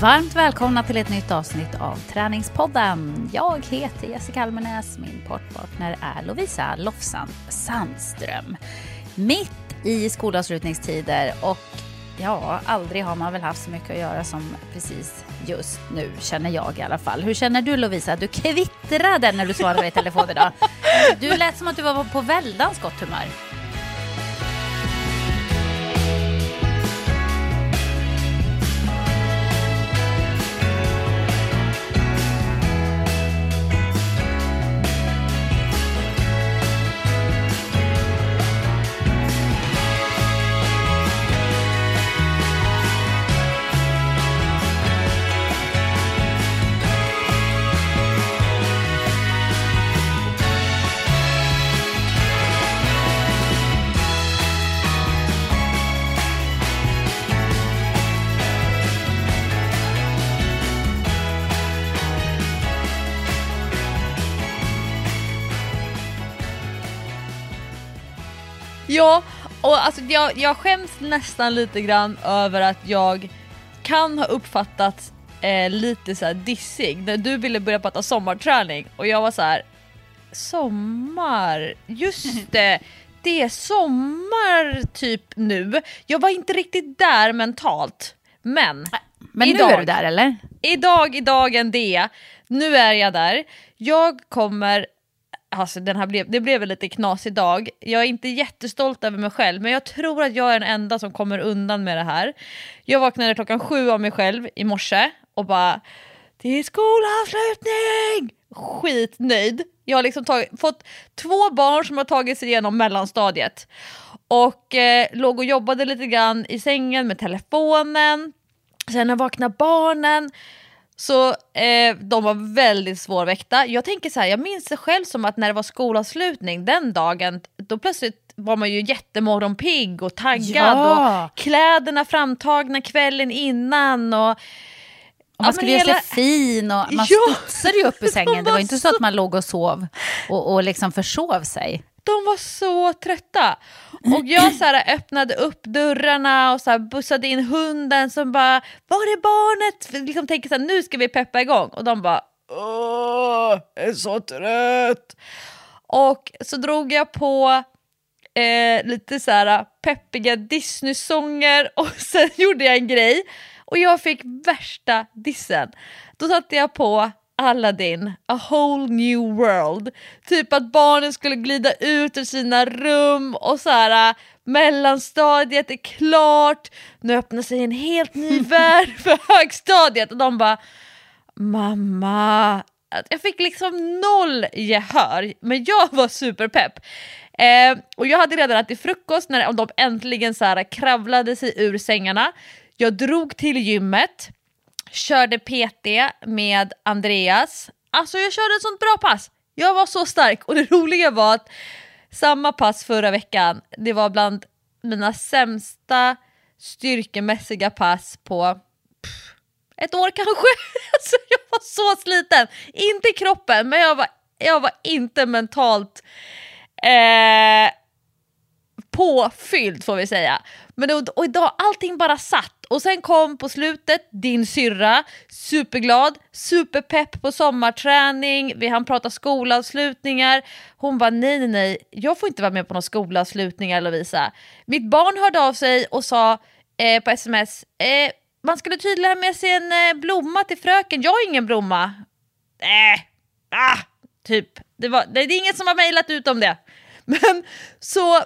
Varmt välkomna till ett nytt avsnitt av Träningspodden. Jag heter Jessica Almenäs, min poddpartner är Lovisa Lofsan Sandström. Mitt i skolavslutningstider och ja, aldrig har man väl haft så mycket att göra som precis just nu, känner jag i alla fall. Hur känner du Lovisa? Du kvittrade när du svarade i telefon idag. Du lät som att du var på väldans gott humör. Ja, och alltså jag, jag skäms nästan lite grann över att jag kan ha uppfattat eh, lite så här dissig när du ville börja prata sommarträning och jag var så här sommar, just det, det är sommar typ nu. Jag var inte riktigt där mentalt, men Men idag, nu är du där eller? Idag i dagen det, nu är jag där. Jag kommer Alltså den här blev, det blev en lite knasig dag. Jag är inte jättestolt över mig själv men jag tror att jag är den enda som kommer undan med det här. Jag vaknade klockan sju av mig själv i morse och bara det är skolavslutning! Skitnöjd. Jag har liksom tagit, fått två barn som har tagit sig igenom mellanstadiet. Och eh, låg och jobbade lite grann i sängen med telefonen. Sen vaknade barnen. Så eh, de var väldigt svårväckta. Jag tänker så här, jag minns det själv som att när det var skolavslutning den dagen, då plötsligt var man ju jättemorgonpigg och taggad Ja. och kläderna framtagna kvällen innan och Och man skulle men göra hela- sig fin och man Ja. studsade ju upp ur sängen. Det var inte så så- att man låg och sov och, och liksom försov sig. de var så trötta. Och jag så här, öppnade upp dörrarna och så här, bussade in hunden som bara “Var är barnet?” Liksom tänker så här, nu ska vi peppa igång. Och de bara “Åh, jag är så trött”. Och så drog jag på eh, lite så här peppiga Disney-sånger och sen gjorde jag en grej och jag fick värsta dissen. Då satte jag på Aladdin, A whole new world. Typ att barnen skulle glida ut ur sina rum och så här mellanstadiet är klart, nu öppnar sig en helt ny värld för högstadiet och de bara mamma. Jag fick liksom noll gehör, men jag var superpepp. Eh, och jag hade redan ätit frukost när de äntligen så här kravlade sig ur sängarna. Jag drog till gymmet, körde PT med Andreas. Alltså jag körde ett sånt bra pass. Jag var så stark och det roliga var att samma pass förra veckan, det var bland mina sämsta styrkemässiga pass på pff, ett år kanske. Alltså jag var så sliten. Inte i kroppen, men jag var, jag var inte mentalt eh, påfylld får vi säga. Men då, och idag, allting bara satt. Och sen kom på slutet din syrra, superglad, superpepp på sommarträning, vi hann prata skolavslutningar. Hon bara nej nej nej, jag får inte vara med på några skolavslutningar Lovisa. Mitt barn hörde av sig och sa eh, på sms, eh, man skulle tydligen ha med sig en eh, blomma till fröken, jag har ingen blomma. Äh, ah, typ. Det, var, det är ingen som har mejlat ut om det. Men så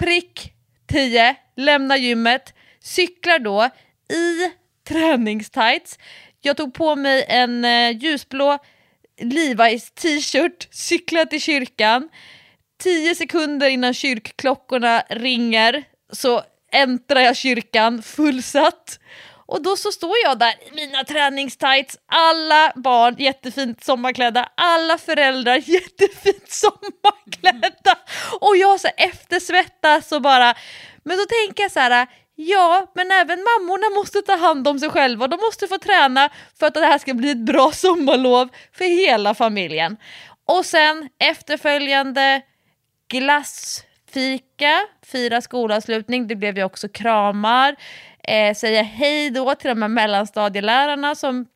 prick 10, lämnar gymmet, cyklar då i träningstights. Jag tog på mig en eh, ljusblå Levi's t-shirt, cyklar till kyrkan. 10 sekunder innan kyrkklockorna ringer så äntrar jag kyrkan fullsatt. Och då så står jag där i mina träningstights, alla barn jättefint sommarklädda, alla föräldrar jättefint sommarklädda. Och jag så eftersvettas och bara, men då tänker jag så här, ja men även mammorna måste ta hand om sig själva, de måste få träna för att det här ska bli ett bra sommarlov för hela familjen. Och sen efterföljande glassfika, fira skolavslutning, det blev ju också kramar, eh, säga hej då till de här mellanstadielärarna som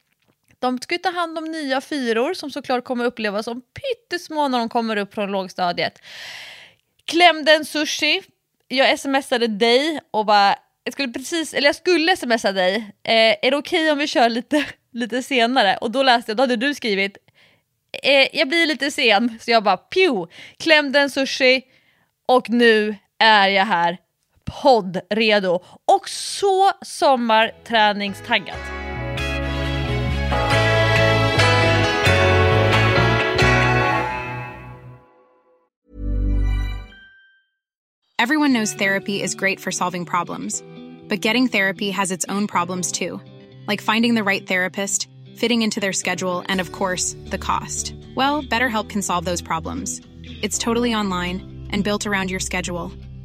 de ska ju ta hand om nya fyror som såklart kommer uppleva som pyttesmå när de kommer upp från lågstadiet. Klämde en sushi, jag smsade dig och bara, jag skulle precis, eller jag skulle smsa dig, eh, är det okej okay om vi kör lite, lite senare? Och då läste jag, då hade du skrivit, eh, jag blir lite sen, så jag bara pju, klämde en sushi och nu är jag här podd redo och så sommarträningstaggad. Everyone knows therapy is great for solving problems, but getting therapy has its own problems too, like finding the right therapist, fitting into their schedule, and of course, the cost. Well, BetterHelp can solve those problems. It's totally online and built around your schedule.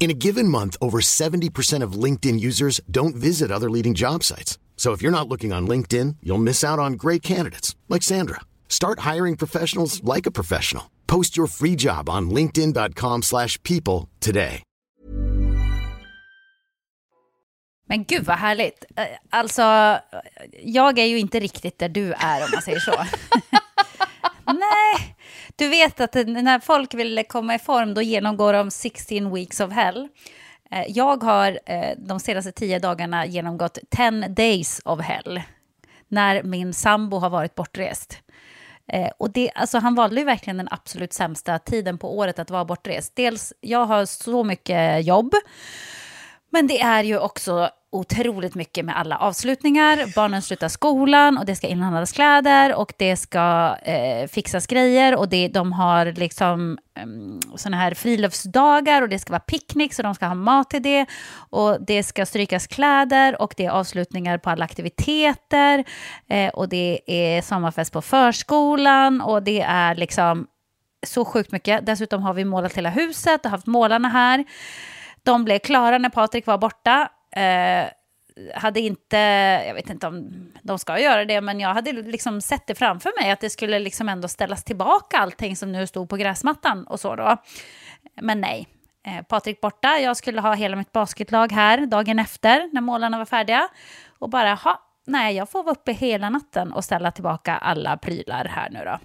In a given month, over 70% of LinkedIn users don't visit other leading job sites. So if you're not looking on LinkedIn, you'll miss out on great candidates like Sandra. Start hiring professionals like a professional. Post your free job on linkedin.com/people today. Men gud vad härligt. Eh, Alltså, jag är ju inte riktigt där du är om man säger så. Nej, du vet att när folk vill komma i form då genomgår de 16 weeks of hell. Eh, jag har eh, de senaste tio dagarna genomgått 10 days of hell när min sambo har varit bortrest. Eh, och det, alltså han valde ju verkligen den absolut sämsta tiden på året att vara bortrest. Dels, jag har så mycket jobb, men det är ju också otroligt mycket med alla avslutningar. Barnen slutar skolan och det ska inhandlas kläder och det ska eh, fixas grejer och det, de har liksom um, såna här friluftsdagar och det ska vara picknick så de ska ha mat till det och det ska strykas kläder och det är avslutningar på alla aktiviteter eh, och det är sommarfest på förskolan och det är liksom så sjukt mycket. Dessutom har vi målat hela huset och haft målarna här. De blev klara när Patrik var borta. Eh, hade inte, jag vet inte om de ska göra det, men jag hade liksom sett det framför mig att det skulle liksom ändå ställas tillbaka allting som nu stod på gräsmattan och så då. Men nej, eh, Patrik borta, jag skulle ha hela mitt basketlag här dagen efter när målarna var färdiga och bara, ha, nej, jag får vara uppe hela natten och ställa tillbaka alla prylar här nu då.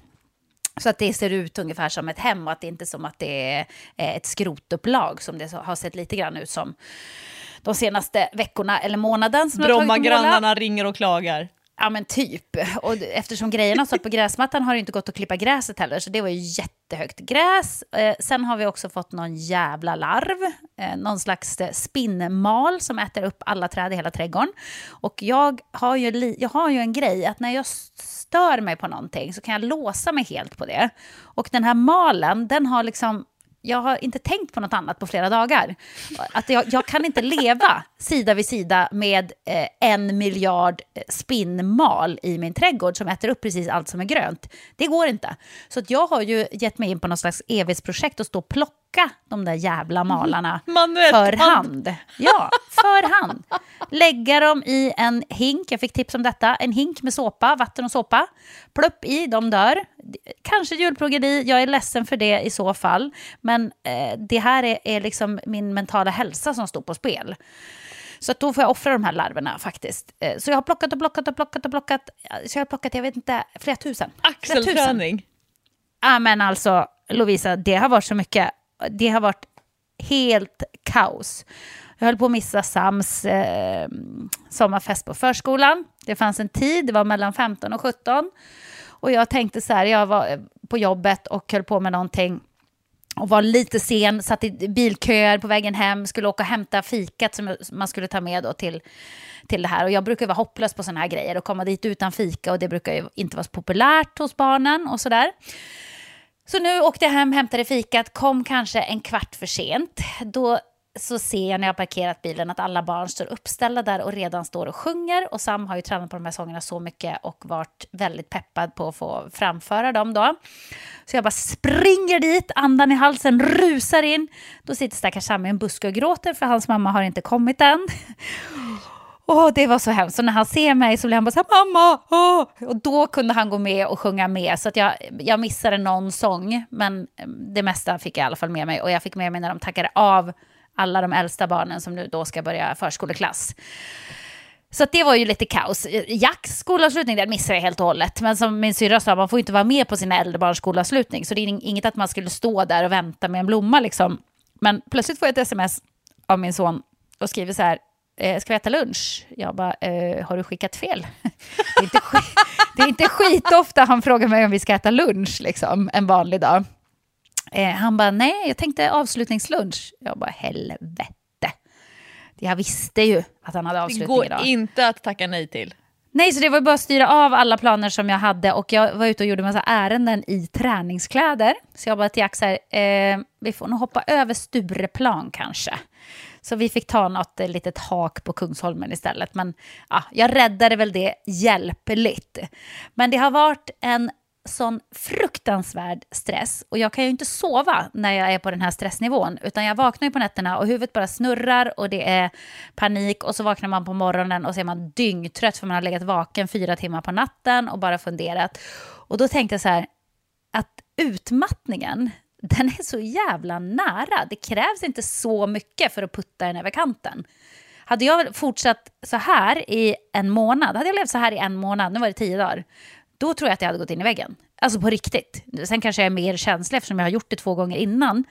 Så att det ser ut ungefär som ett hem och att det inte är som att det är eh, ett skrotupplag som det har sett lite grann ut som de senaste veckorna eller månaden. Brommagrannarna ringer och klagar. Ja men typ. Och eftersom grejerna stått på gräsmattan har det inte gått att klippa gräset heller, så det var ju jättehögt gräs. Eh, sen har vi också fått någon jävla larv, eh, någon slags spinnmal som äter upp alla träd i hela trädgården. Och jag har ju, jag har ju en grej att när jag stör mig på någonting så kan jag låsa mig helt på det. Och den här malen, den har liksom jag har inte tänkt på något annat på flera dagar. Att jag, jag kan inte leva sida vid sida med eh, en miljard eh, spinnmal i min trädgård som äter upp precis allt som är grönt. Det går inte. Så att jag har ju gett mig in på något slags evighetsprojekt och stå och plocka de där jävla malarna Manuellt. för hand. Ja, för hand. Lägga dem i en hink, jag fick tips om detta, en hink med såpa, vatten och såpa. Plupp i, de dör. Kanske julplågeri, jag är ledsen för det i så fall. Men eh, det här är, är liksom min mentala hälsa som står på spel. Så att då får jag offra de här larverna faktiskt. Eh, så jag har plockat och plockat och plockat och plockat. Så jag har plockat, jag vet inte, flera tusen. Axelträning. Ja men alltså Lovisa, det har varit så mycket. Det har varit helt kaos. Jag höll på att missa Sams eh, sommarfest på förskolan. Det fanns en tid, det var mellan 15 och 17. Och jag tänkte så här, jag var eh, på jobbet och höll på med någonting och var lite sen, satt i bilköer på vägen hem, skulle åka och hämta fikat som man skulle ta med då till, till det här. Och jag brukar vara hopplös på sådana här grejer och komma dit utan fika och det brukar ju inte vara så populärt hos barnen och sådär. Så nu åkte jag hem, hämtade fikat, kom kanske en kvart för sent. Då så ser jag när jag har parkerat bilen att alla barn står uppställda där och redan står och sjunger. Och Sam har ju tränat på de här sångerna så mycket och varit väldigt peppad på att få framföra dem då. Så jag bara springer dit, andan i halsen, rusar in. Då sitter stackars Sam i en buske och gråter för hans mamma har inte kommit än. Åh, det var så hemskt. Så när han ser mig så blir han bara så här, mamma! Oh! Och då kunde han gå med och sjunga med. Så att jag, jag missade någon sång, men eh, det mesta fick jag i alla fall med mig. Och jag fick med mig när de tackade av alla de äldsta barnen som nu då ska börja förskoleklass. Så det var ju lite kaos. Jacks skolavslutning den missade jag helt och hållet. Men som min syrra sa, man får inte vara med på sina äldre barns skolavslutning. Så det är inget att man skulle stå där och vänta med en blomma liksom. Men plötsligt får jag ett sms av min son och skriver så här, eh, ska vi äta lunch? Jag bara, eh, har du skickat fel? det, är inte skit, det är inte skitofta han frågar mig om vi ska äta lunch, liksom, en vanlig dag. Eh, han bara, nej, jag tänkte avslutningslunch. Jag bara, helvete. Jag visste ju att han hade avslutning idag. Det går inte att tacka nej till. Nej, så det var bara att styra av alla planer som jag hade och jag var ute och gjorde massa ärenden i träningskläder. Så jag bara till Jack så här, eh, vi får nog hoppa över Stureplan kanske. Så vi fick ta något eh, litet hak på Kungsholmen istället. Men ja, jag räddade väl det hjälpligt. Men det har varit en sån fruktansvärd stress och jag kan ju inte sova när jag är på den här stressnivån utan jag vaknar ju på nätterna och huvudet bara snurrar och det är panik och så vaknar man på morgonen och så är man dyngtrött för man har legat vaken fyra timmar på natten och bara funderat. Och då tänkte jag så här att utmattningen den är så jävla nära. Det krävs inte så mycket för att putta den över kanten. Hade jag fortsatt så här i en månad, hade jag levt så här i en månad, nu var det tio dagar, då tror jag att jag hade gått in i väggen. Alltså på riktigt. Sen kanske jag är mer känslig eftersom jag har gjort det två gånger innan.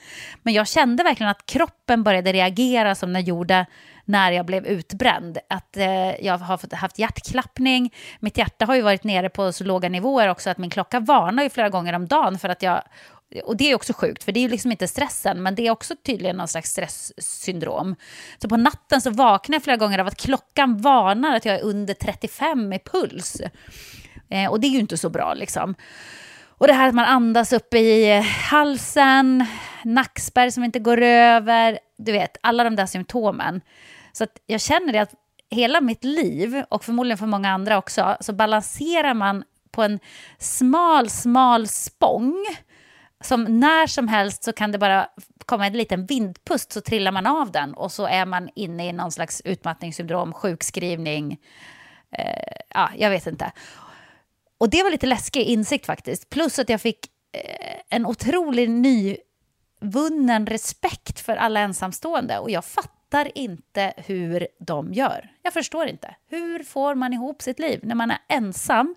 Men jag kände verkligen att kroppen började reagera som den gjorde när jag blev utbränd. Att eh, jag har haft hjärtklappning. Mitt hjärta har ju varit nere på så låga nivåer också att min klocka varnar ju flera gånger om dagen för att jag och det är också sjukt, för det är ju liksom inte stressen, men det är också tydligen någon slags stresssyndrom. Så på natten så vaknar jag flera gånger av att klockan varnar att jag är under 35 i puls. Eh, och det är ju inte så bra liksom. Och det här att man andas upp i halsen, nackspärr som inte går över, du vet, alla de där symptomen. Så att jag känner det att hela mitt liv, och förmodligen för många andra också, så balanserar man på en smal, smal spång. Som när som helst så kan det bara komma en liten vindpust så trillar man av den och så är man inne i någon slags utmattningssyndrom, sjukskrivning, eh, ja, jag vet inte. Och det var lite läskig insikt faktiskt. Plus att jag fick eh, en otrolig nyvunnen respekt för alla ensamstående. Och jag fattar inte hur de gör. Jag förstår inte. Hur får man ihop sitt liv när man är ensam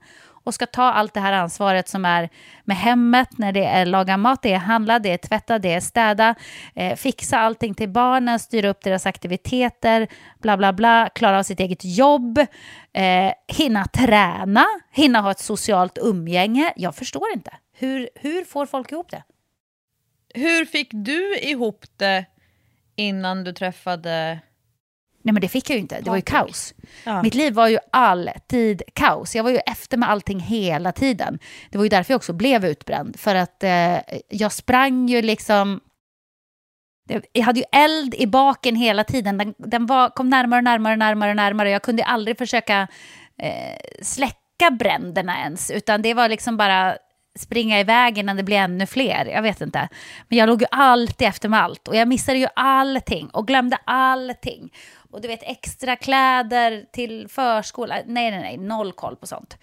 och ska ta allt det här ansvaret som är med hemmet, när det är laga mat, det är handla, det är tvätta, det är städa, eh, fixa allting till barnen, styra upp deras aktiviteter, bla bla bla, klara av sitt eget jobb, eh, hinna träna, hinna ha ett socialt umgänge. Jag förstår inte. Hur, hur får folk ihop det? Hur fick du ihop det innan du träffade Nej men det fick jag ju inte, det var ju kaos. Ja. Mitt liv var ju alltid kaos. Jag var ju efter med allting hela tiden. Det var ju därför jag också blev utbränd. För att eh, jag sprang ju liksom... Jag hade ju eld i baken hela tiden. Den, den var, kom närmare och närmare och närmare, närmare. Jag kunde aldrig försöka eh, släcka bränderna ens. Utan det var liksom bara springa iväg innan det blir ännu fler. Jag vet inte. Men jag låg ju alltid efter med allt. Och jag missade ju allting och glömde allting. Och du vet extra kläder till förskola. Nej, nej, nej, noll koll på sånt.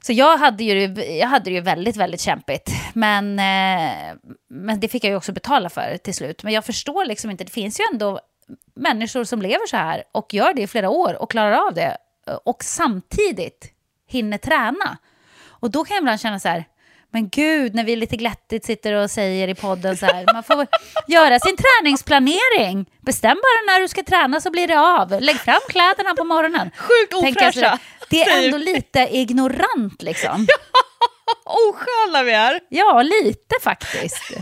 Så jag hade ju, jag hade det ju väldigt, väldigt kämpigt. Men, eh, men det fick jag ju också betala för till slut. Men jag förstår liksom inte, det finns ju ändå människor som lever så här och gör det i flera år och klarar av det. Och samtidigt hinner träna. Och då kan jag ibland känna så här, men gud, när vi lite glättigt sitter och säger i podden så här, man får göra sin träningsplanering. Bestäm bara när du ska träna så blir det av. Lägg fram kläderna på morgonen. Sjukt ofräscha. Det är ändå lite ignorant liksom. Ja, osköna vi är. Ja, lite faktiskt.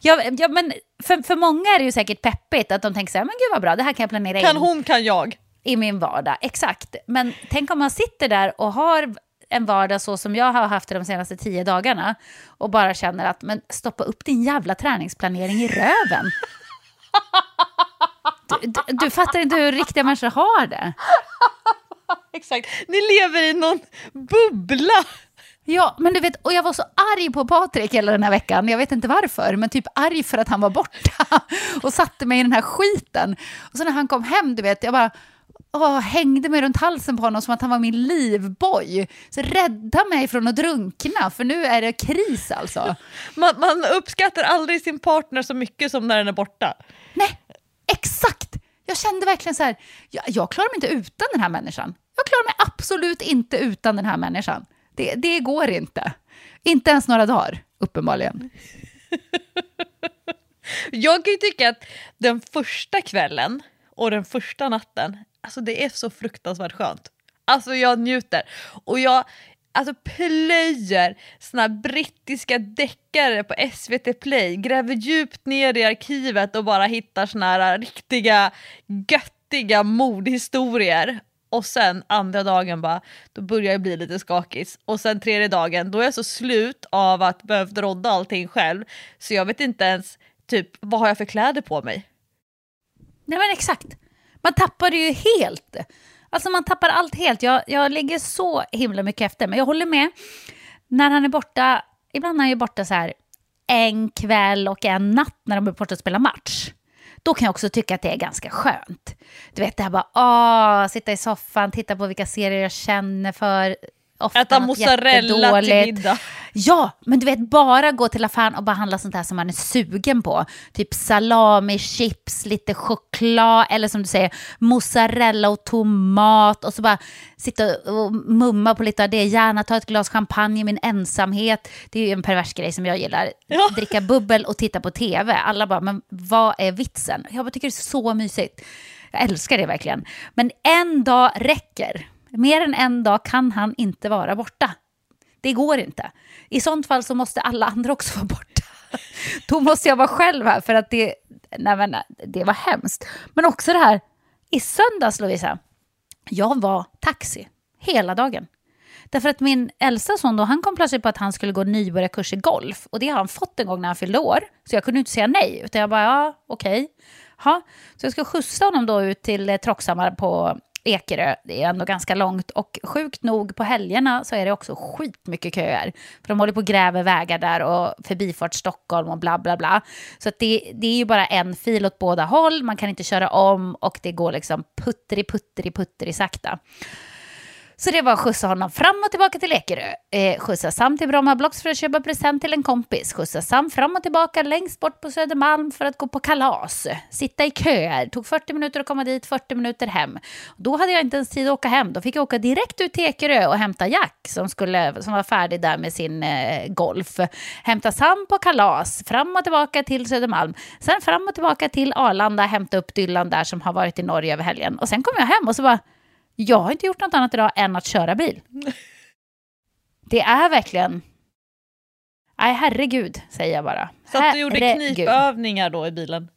Ja, ja, men för, för många är det ju säkert peppigt att de tänker så här, men gud vad bra, det här kan jag planera kan in. Kan hon kan jag. I min vardag, exakt. Men tänk om man sitter där och har en vardag så som jag har haft det de senaste tio dagarna och bara känner att men stoppa upp din jävla träningsplanering i röven. Du, du, du fattar inte hur riktiga människor har det. Exakt, ni lever i någon bubbla. Ja, men du vet, och jag var så arg på Patrik hela den här veckan. Jag vet inte varför, men typ arg för att han var borta och satte mig i den här skiten. Och så när han kom hem, du vet, jag bara åh, hängde mig runt halsen på honom som att han var min livboj. Så rädda mig från att drunkna, för nu är det kris alltså. Man, man uppskattar aldrig sin partner så mycket som när den är borta. Nej, exakt! Jag kände verkligen så här, jag, jag klarar mig inte utan den här människan. Jag klarar mig absolut inte utan den här människan. Det, det går inte. Inte ens några dagar, uppenbarligen. Jag kan ju tycka att den första kvällen och den första natten, alltså det är så fruktansvärt skönt. Alltså jag njuter. Och jag alltså plöjer såna brittiska deckare på SVT Play, gräver djupt ner i arkivet och bara hittar såna här riktiga göttiga mordhistorier och sen andra dagen bara, då börjar jag bli lite skakis. Och sen tredje dagen, då är jag så slut av att behövt rodda allting själv så jag vet inte ens typ vad har jag för kläder på mig. Nej men exakt. Man tappar det ju helt. Alltså man tappar allt helt. Jag, jag ligger så himla mycket efter. Men jag håller med. När han är borta, ibland är han ju borta så här en kväll och en natt när de är borta och spelar match då kan jag också tycka att det är ganska skönt. Du vet, det här bara, åh, sitta i soffan, titta på vilka serier jag känner för. Ofta Äta mozzarella till middag. Ja, men du vet, bara gå till affären och bara handla sånt här som man är sugen på. Typ salami, chips, lite choklad, eller som du säger, mozzarella och tomat. Och så bara sitta och mumma på lite av det. Gärna ta ett glas champagne i min ensamhet. Det är ju en pervers grej som jag gillar. Ja. Dricka bubbel och titta på tv. Alla bara, men vad är vitsen? Jag bara tycker det är så mysigt. Jag älskar det verkligen. Men en dag räcker. Mer än en dag kan han inte vara borta. Det går inte. I sånt fall så måste alla andra också vara borta. Då måste jag vara själv här för att det, nej men, det var hemskt. Men också det här, i söndags Lovisa, jag var taxi hela dagen. Därför att min äldsta son då, han kom plötsligt på att han skulle gå nybörjarkurs i golf. Och det har han fått en gång när han fyllde år. Så jag kunde inte säga nej, utan jag bara, ja, okej. Okay. Så jag ska skjutsa honom då ut till eh, Troxhammar på Ekerö, det är ändå ganska långt och sjukt nog på helgerna så är det också skitmycket köer. För de håller på och gräver vägar där och förbifart Stockholm och bla bla bla. Så det, det är ju bara en fil åt båda håll, man kan inte köra om och det går liksom putteri putteri putteri sakta. Så det var att skjutsa honom fram och tillbaka till Ekerö. Eh, skjutsa Sam till Bromma Blocks för att köpa present till en kompis. Skjutsa Sam fram och tillbaka längst bort på Södermalm för att gå på kalas. Sitta i köer. Tog 40 minuter att komma dit, 40 minuter hem. Då hade jag inte ens tid att åka hem. Då fick jag åka direkt ut till Ekerö och hämta Jack som, skulle, som var färdig där med sin eh, golf. Hämta Sam på kalas. Fram och tillbaka till Södermalm. Sen fram och tillbaka till Arlanda. Hämta upp Dylan där som har varit i Norge över helgen. Och sen kom jag hem och så bara jag har inte gjort något annat idag än att köra bil. Det är verkligen... Nej, herregud, säger jag bara. Så att du gjorde knipövningar då i bilen?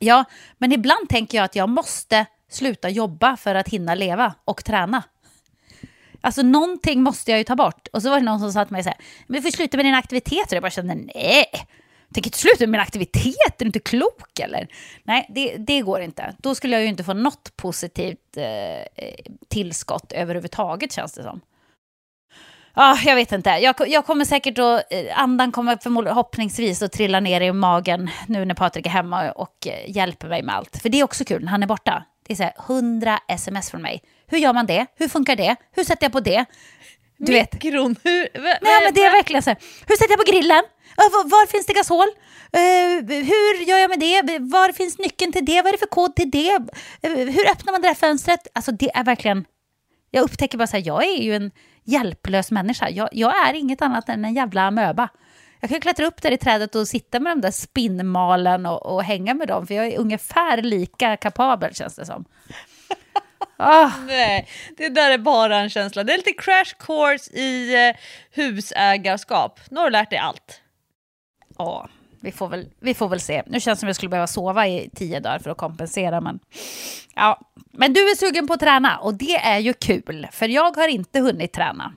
Ja, men ibland tänker jag att jag måste sluta jobba för att hinna leva och träna. Alltså någonting måste jag ju ta bort. Och så var det någon som sa till mig så här, men vi får sluta med dina aktiviteter. Jag bara kände, nej, tänker inte sluta med aktivitet, är du inte klok eller? Nej, det, det går inte. Då skulle jag ju inte få något positivt eh, tillskott överhuvudtaget känns det som. Ah, jag vet inte. Jag, jag kommer säkert att, eh, andan kommer förhoppningsvis att trilla ner i magen nu när Patrik är hemma och eh, hjälper mig med allt. För det är också kul när han är borta. Det är så här, 100 sms från mig. Hur gör man det? Hur funkar det? Hur sätter jag på det? Du Mikron? Vet. Hur, Nej, men det är verkligen så här. Hur sätter jag på grillen? Var, var finns det gasol? Uh, hur gör jag med det? Var finns nyckeln till det? Vad är det för kod till det? Uh, hur öppnar man det där fönstret? Alltså det är verkligen... Jag upptäcker bara så här, jag är ju en hjälplös människa. Jag, jag är inget annat än en jävla amöba. Jag kan klättra upp där i trädet och sitta med de där spinnmalen och, och hänga med dem, för jag är ungefär lika kapabel känns det som. Oh. Nej, det där är bara en känsla. Det är lite crash course i eh, husägarskap. Nu har du lärt dig allt. Ja, vi får, väl, vi får väl se. Nu känns det som jag skulle behöva sova i tio dagar för att kompensera. Men, ja. men du är sugen på att träna och det är ju kul, för jag har inte hunnit träna.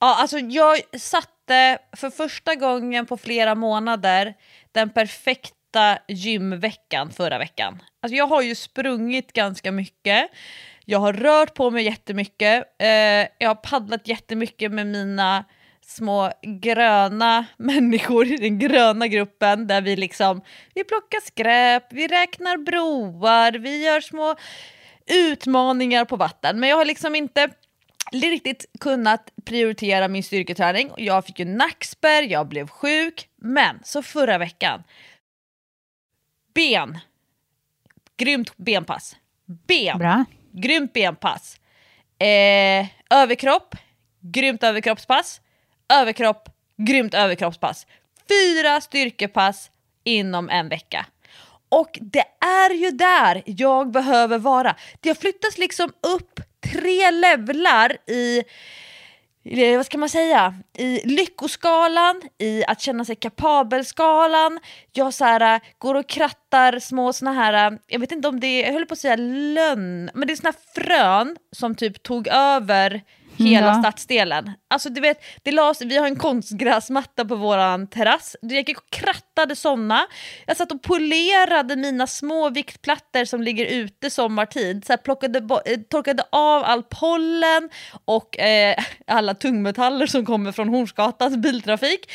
Ja, alltså jag satte för första gången på flera månader den perfekta gymveckan förra veckan. Alltså jag har ju sprungit ganska mycket, jag har rört på mig jättemycket, eh, jag har paddlat jättemycket med mina små gröna människor i den gröna gruppen där vi liksom vi plockar skräp, vi räknar broar, vi gör små utmaningar på vatten. Men jag har liksom inte riktigt kunnat prioritera min styrketräning. Jag fick ju nackspärr, jag blev sjuk. Men så förra veckan, ben. Grymt benpass. Ben. Bra. Grymt benpass. Eh, överkropp. Grymt överkroppspass. Överkropp. Grymt överkroppspass. Fyra styrkepass inom en vecka. Och det är ju där jag behöver vara. Det har flyttats liksom upp tre levlar i eh, vad ska man säga, i lyckoskalan, i att känna sig kapabelskalan. Jag så här, eh, går och krattar små såna här, eh, jag vet inte om det är, jag höll på att säga lönn, men det är såna här frön som typ tog över hela Ja. stadsdelen. Alltså du vet, det lades, vi har en konstgräsmatta på våran terrass, jag gick och krattade såna. Jag satt och polerade mina små viktplattor som ligger ute sommartid, så här, plockade, eh, torkade av all pollen och eh, alla tungmetaller som kommer från Hornsgatans biltrafik.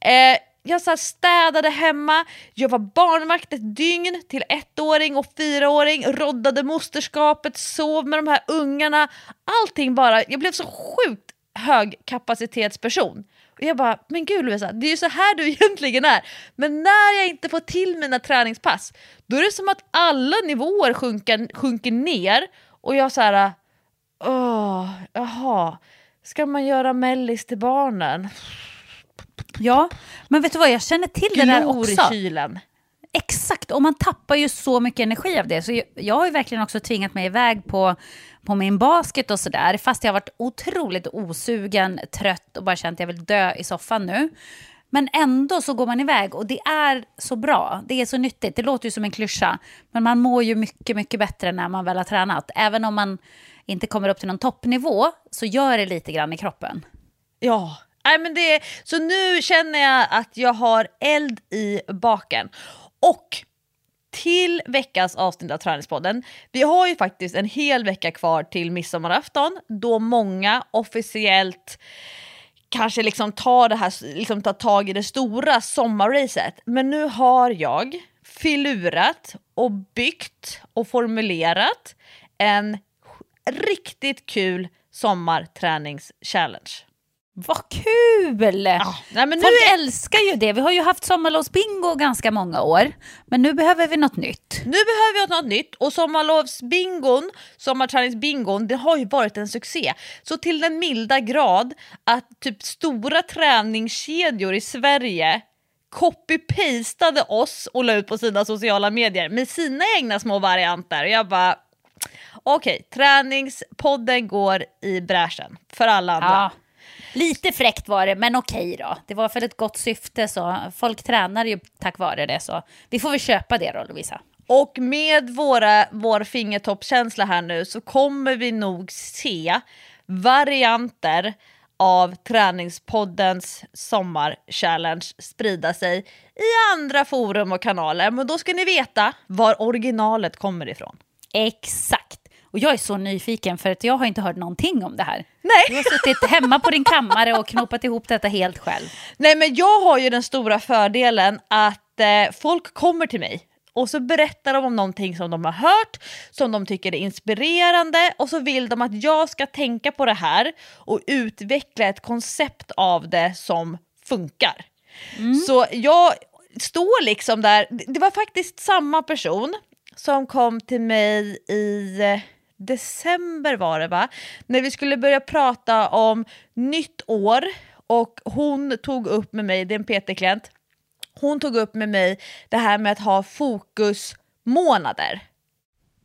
Eh, jag så här städade hemma, jag var barnvakt ett dygn till ettåring och fyraåring, roddade mosterskapet, sov med de här ungarna. Allting bara, jag blev så sjukt högkapacitetsperson. Och jag bara, men gud Lovisa, det är ju så här du egentligen är. Men när jag inte får till mina träningspass, då är det som att alla nivåer sjunker, sjunker ner och jag så här, åh, jaha, ska man göra mellis till barnen? Ja, men vet du vad, jag känner till det där också. kylen. Exakt, och man tappar ju så mycket energi av det. Så jag, jag har ju verkligen också tvingat mig iväg på, på min basket och sådär. Fast jag har varit otroligt osugen, trött och bara känt att jag vill dö i soffan nu. Men ändå så går man iväg och det är så bra. Det är så nyttigt. Det låter ju som en klyscha. Men man mår ju mycket, mycket bättre när man väl har tränat. Även om man inte kommer upp till någon toppnivå så gör det lite grann i kroppen. Ja, Nej, men det, så nu känner jag att jag har eld i baken. Och till veckans avsnitt av Träningspodden, vi har ju faktiskt en hel vecka kvar till midsommarafton då många officiellt kanske liksom tar, det här, liksom tar tag i det stora sommarracet. Men nu har jag filurat och byggt och formulerat en riktigt kul sommarträningschallenge. Vad kul! nej, men nu Folk är- älskar ju det. Vi har ju haft sommarlovsbingo ganska många år. Men nu behöver vi något nytt. Nu behöver vi något nytt och sommarlovsbingon, sommarträningsbingon, det har ju varit en succé. Så till den milda grad att typ stora träningskedjor i Sverige copy-pastade oss och la ut på sina sociala medier med sina egna små varianter. Jag bara, okej, träningspodden går i bräschen för alla andra. Ja. Lite fräckt var det, men okej då. Det var för ett gott syfte, så folk tränar ju tack vare det. Så vi får väl köpa det då, Lovisa. Och med våra, vår fingertoppskänsla här nu så kommer vi nog se varianter av Träningspoddens sommarchallenge sprida sig i andra forum och kanaler. Men då ska ni veta var originalet kommer ifrån. Exakt. Och jag är så nyfiken för att jag har inte hört någonting om det här. Nej. Du har suttit hemma på din kammare och knopat ihop detta helt själv. Nej men jag har ju den stora fördelen att eh, folk kommer till mig och så berättar de om någonting som de har hört, som de tycker är inspirerande och så vill de att jag ska tänka på det här och utveckla ett koncept av det som funkar. Så jag står liksom där, det var faktiskt samma person som kom till mig i eh, december var det va? När vi skulle börja prata om nytt år och hon tog upp med mig, det är en PT-klient, hon tog upp med mig det här med att ha fokusmånader.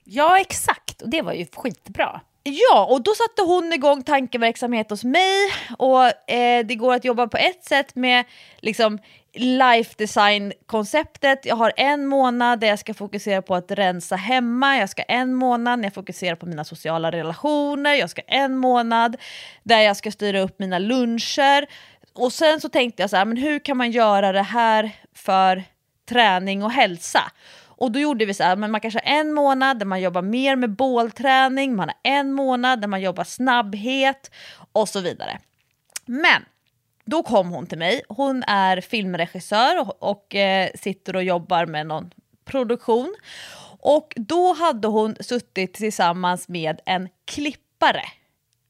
Ja, exakt. Och det var ju skitbra. Ja, och då satte hon igång tankeverksamhet hos mig och eh, det går att jobba på ett sätt med liksom life design-konceptet. Jag har en månad där jag ska fokusera på att rensa hemma, jag ska en månad när jag fokuserar på mina sociala relationer, jag ska en månad där jag ska styra upp mina luncher. Och sen så tänkte jag så här, men hur kan man göra det här för träning och hälsa? Och då gjorde vi så här, men man kanske har en månad där man jobbar mer med bålträning, man har en månad där man jobbar snabbhet och så vidare. Men då kom hon till mig. Hon är filmregissör och, och eh, sitter och jobbar med någon produktion. Och då hade hon suttit tillsammans med en klippare.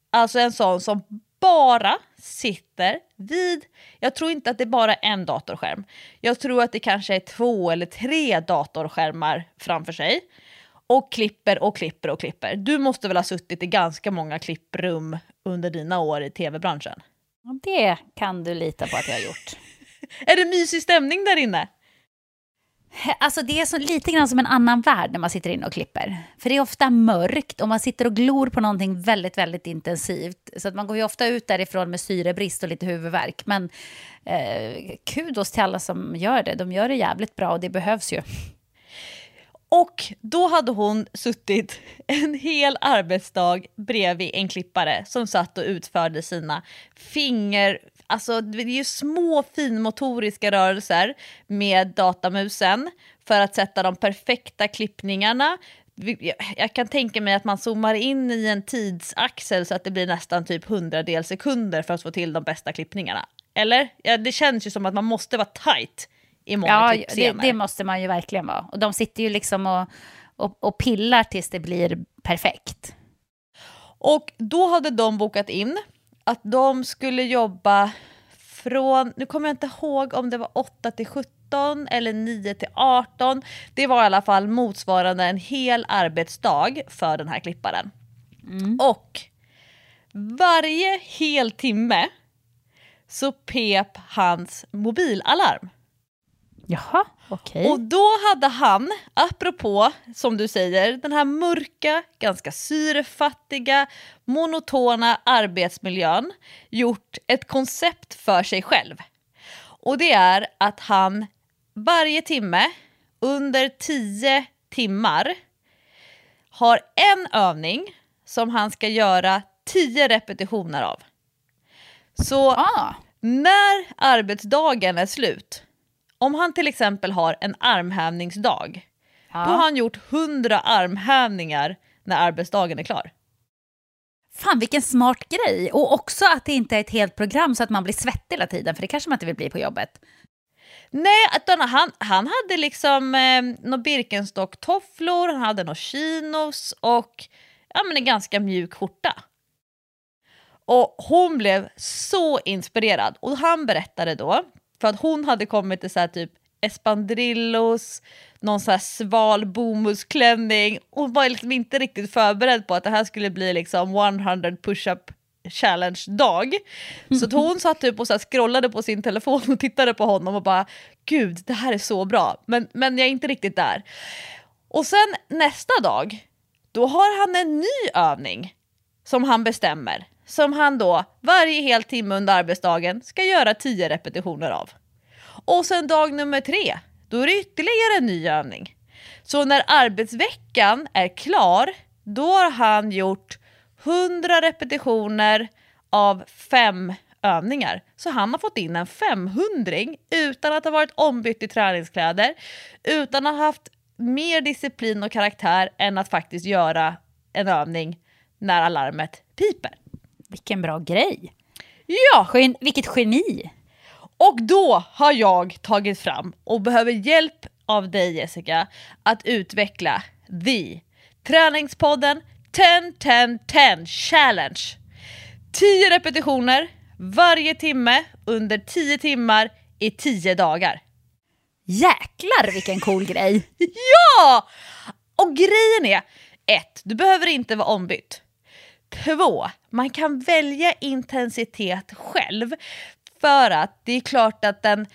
Alltså en sån som bara sitter vid, jag tror inte att det är bara en datorskärm. Jag tror att det kanske är två eller tre datorskärmar framför sig. Och klipper och klipper och klipper. Du måste väl ha suttit i ganska många klipprum under dina år i tv-branschen? Det kan du lita på att jag har gjort. är det mysig stämning där inne? Alltså det är så, lite grann som en annan värld när man sitter inne och klipper. För det är ofta mörkt och man sitter och glor på någonting väldigt, väldigt intensivt. Så att man går ju ofta ut därifrån med syrebrist och lite huvudvärk. Men eh, kudos till alla som gör det. De gör det jävligt bra och det behövs ju. Och då hade hon suttit en hel arbetsdag bredvid en klippare som satt och utförde sina finger... Alltså det är ju små finmotoriska rörelser med datamusen för att sätta de perfekta klippningarna. Jag kan tänka mig att man zoomar in i en tidsaxel så att det blir nästan typ hundradels sekunder för att få till de bästa klippningarna. Eller? Ja, det känns ju som att man måste vara tight i många ja, klippscener. Det, det måste man ju verkligen vara. Och de sitter ju liksom och, och, och pillar tills det blir perfekt. Och då hade de bokat in att de skulle jobba från, nu kommer jag inte ihåg om det var 8 till 17 eller 9 till 18. Det var i alla fall motsvarande en hel arbetsdag för den här klipparen. Mm. Och varje hel timme så pep hans mobilalarm. Jaha, okej. Okay. Och då hade han, apropå som du säger, den här mörka, ganska syrefattiga, monotona arbetsmiljön gjort ett koncept för sig själv. Och det är att han varje timme under tio timmar har en övning som han ska göra tio repetitioner av. Så ah. när arbetsdagen är slut om han till exempel har en armhävningsdag, ja. då har han gjort 100 armhävningar när arbetsdagen är klar. Fan vilken smart grej! Och också att det inte är ett helt program så att man blir svettig hela tiden, för det kanske man inte vill bli på jobbet. Nej, utan han, han hade liksom eh, några Birkenstock-tofflor, han hade några chinos och ja, men en ganska mjuk skjorta. Och hon blev så inspirerad och han berättade då för att hon hade kommit i så här typ espandrillos, någon så här sval bomullsklänning. Hon var liksom inte riktigt förberedd på att det här skulle bli liksom 100 push-up challenge-dag. Så att hon satt typ och så scrollade på sin telefon och tittade på honom och bara gud, det här är så bra. Men, men jag är inte riktigt där. Och sen nästa dag, då har han en ny övning som han bestämmer som han då varje hel timme under arbetsdagen ska göra 10 repetitioner av. Och sen dag nummer tre, då är det ytterligare en ny övning. Så när arbetsveckan är klar, då har han gjort 100 repetitioner av fem övningar. Så han har fått in en 500 utan att ha varit ombytt i träningskläder, utan att ha haft mer disciplin och karaktär än att faktiskt göra en övning när alarmet piper. Vilken bra grej. Ja! Gen vilket geni. Och då har jag tagit fram och behöver hjälp av dig Jessica att utveckla the Träningspodden 10-10-10 Challenge. 10 repetitioner varje timme under 10 timmar i 10 dagar. Jäklar vilken cool grej! ja! Och grejen är, ett, Du behöver inte vara ombytt. Två, man kan välja intensitet själv. För att det är klart att en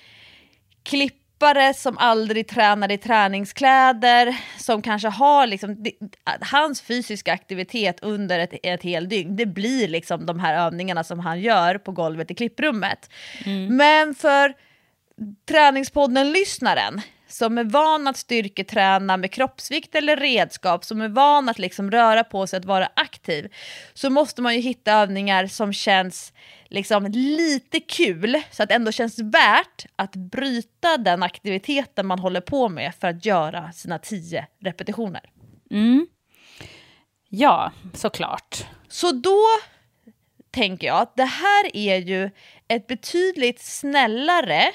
klippare som aldrig tränar i träningskläder, som kanske har liksom, det, hans fysiska aktivitet under ett, ett helt dygn, det blir liksom de här övningarna som han gör på golvet i klipprummet. Mm. Men för träningspodden-lyssnaren som är van att styrketräna med kroppsvikt eller redskap, som är van att liksom röra på sig, att vara aktiv, så måste man ju hitta övningar som känns liksom lite kul, så att det ändå känns värt att bryta den aktiviteten man håller på med för att göra sina tio repetitioner. Mm. Ja, såklart. Så då tänker jag att det här är ju ett betydligt snällare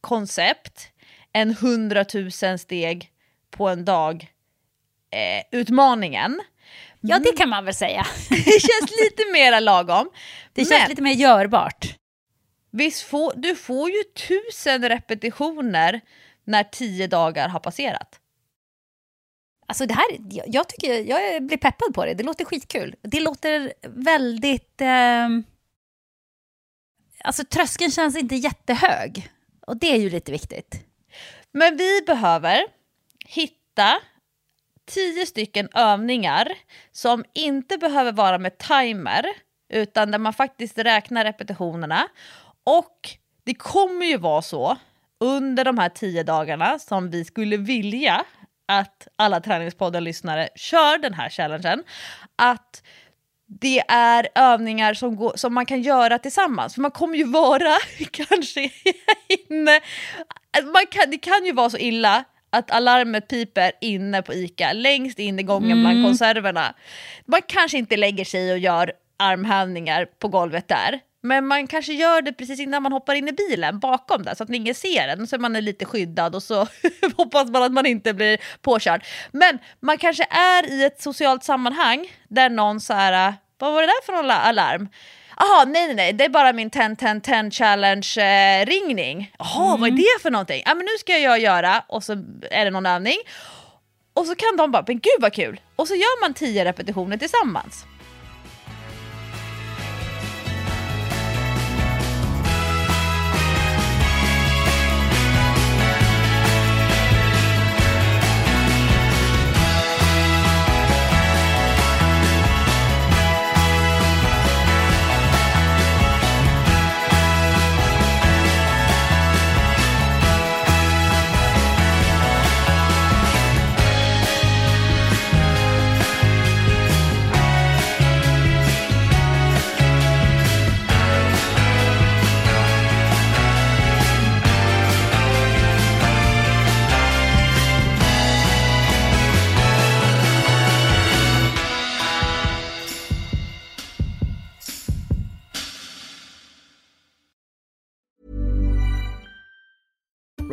koncept 100 000 steg på en dag eh, utmaningen. Ja, det kan man väl säga. Det känns lite mer lagom. Det känns Men lite mer görbart. visst får, du får ju tusen repetitioner när tio dagar har passerat. Alltså det här, jag, jag tycker, jag blir peppad på det. Det låter skitkul. Det låter väldigt... Eh, alltså tröskeln känns inte jättehög. Och det är ju lite viktigt. Men vi behöver hitta tio stycken övningar som inte behöver vara med timer utan där man faktiskt räknar repetitionerna. Och det kommer ju vara så under de här tio dagarna som vi skulle vilja att alla Träningspodden-lyssnare kör den här challengen. Att det är övningar som, går, som man kan göra tillsammans. För man kommer ju vara kanske inne... Man kan, det kan ju vara så illa att alarmet piper inne på ICA, längst in i gången bland konserverna. Man kanske inte lägger sig och gör armhävningar på golvet där. Men man kanske gör det precis innan man hoppar in i bilen, bakom där, så att ingen ser den. Så är man lite skyddad och så hoppas man att man inte blir påkörd. Men man kanske är i ett socialt sammanhang där någon så här, vad var det där för någon alarm? Jaha, nej nej nej, det är bara min 10-10-10 challenge eh, ringning. Jaha, vad är det för någonting? Ja men nu ska jag göra, och så är det någon övning. Och så kan de bara, men gud vad kul! Och så gör man 10 repetitioner tillsammans.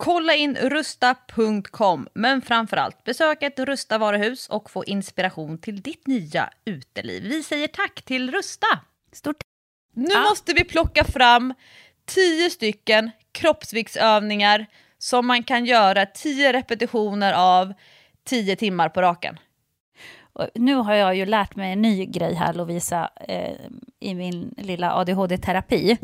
Kolla in rusta.com, men framförallt besök ett Rusta varuhus och få inspiration till ditt nya uteliv. Vi säger tack till Rusta! Stort Nu Ja. måste vi plocka fram tio stycken kroppsviktsövningar som man kan göra tio repetitioner av tio timmar på raken. Nu har jag ju lärt mig en ny grej här Lovisa eh, i min lilla ADHD-terapi.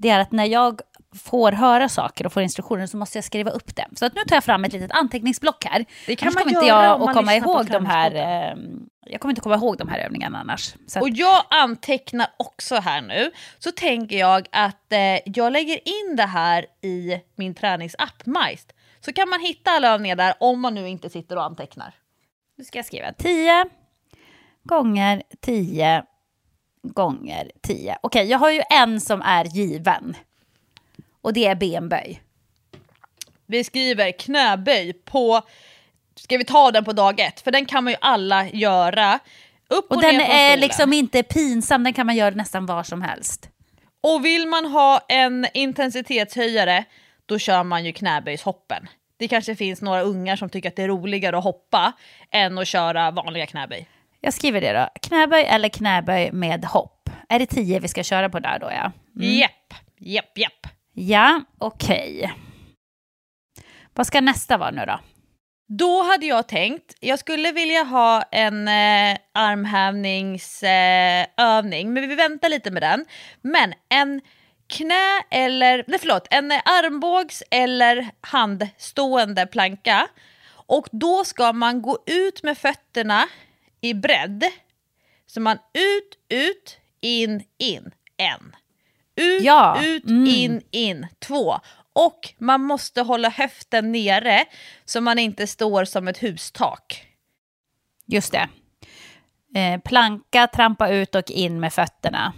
Det är att när jag får höra saker och får instruktioner så måste jag skriva upp dem. Så att nu tar jag fram ett litet anteckningsblock här. Det kan Annars man kommer inte göra jag att komma ihåg de här... Eh, jag kommer inte komma ihåg de här övningarna annars. Att, Och jag antecknar också här nu. Så tänker jag att eh, jag lägger in det här i min träningsapp Majst. Så kan man hitta alla övningar där om man nu inte sitter och antecknar. nu ska jag skriva 10 gånger 10 gånger 10. Okej, jag har ju en som är given. Och det är benböj. Vi skriver knäböj på... Ska vi ta den på dag ett? För den kan man ju alla göra. Upp och, Och den är liksom inte pinsam, den kan man göra nästan var som helst. Och vill man ha en intensitetshöjare, då kör man ju knäböjshoppen. Det kanske finns några ungar som tycker att det är roligare att hoppa än att köra vanliga knäböj. Jag skriver det då. Knäböj eller knäböj med hopp. Är det 10 vi ska köra på där då ja? Japp, japp, japp. Ja, okej. Vad ska nästa vara nu då? Då hade jag tänkt, jag skulle vilja ha en eh, armhävningsövning, eh, men vi väntar lite med den. Men en knä eller, nej förlåt, en armbågs eller handstående planka. Och då ska man gå ut med fötterna i bredd. Så man ut, ut, in, in, en. Ut, Ja, ut, mm. in, in, två. Och man måste hålla höften nere så man inte står som ett hustak. Just det. Eh, planka, trampa ut och in med fötterna.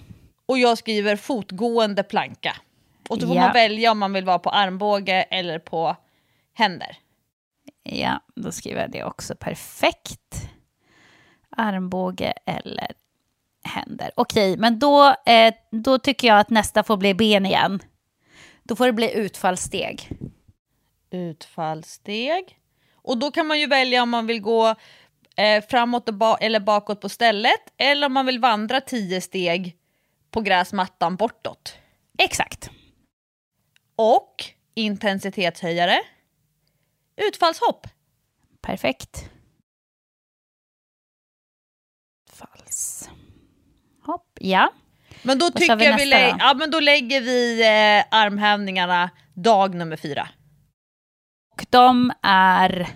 Och jag skriver fotgående planka. Och då får Ja. man välja om man vill vara på armbåge eller på händer. Ja, då skriver jag det också. Perfekt. Armbåge eller händer. Okej, men då, eh, då tycker jag att nästa får bli ben igen. Då får det bli utfallssteg. Utfallssteg. Och då kan man ju välja om man vill gå eh, framåt ba- eller bakåt på stället eller om man vill vandra tio steg på gräsmattan bortåt. Exakt. Och intensitetshöjare. Utfallshopp. Perfekt. Utfalls. Hopp, ja. Men då tycker vi jag vi lä- ja, men då lägger vi eh, armhävningarna dag nummer fyra. Och de är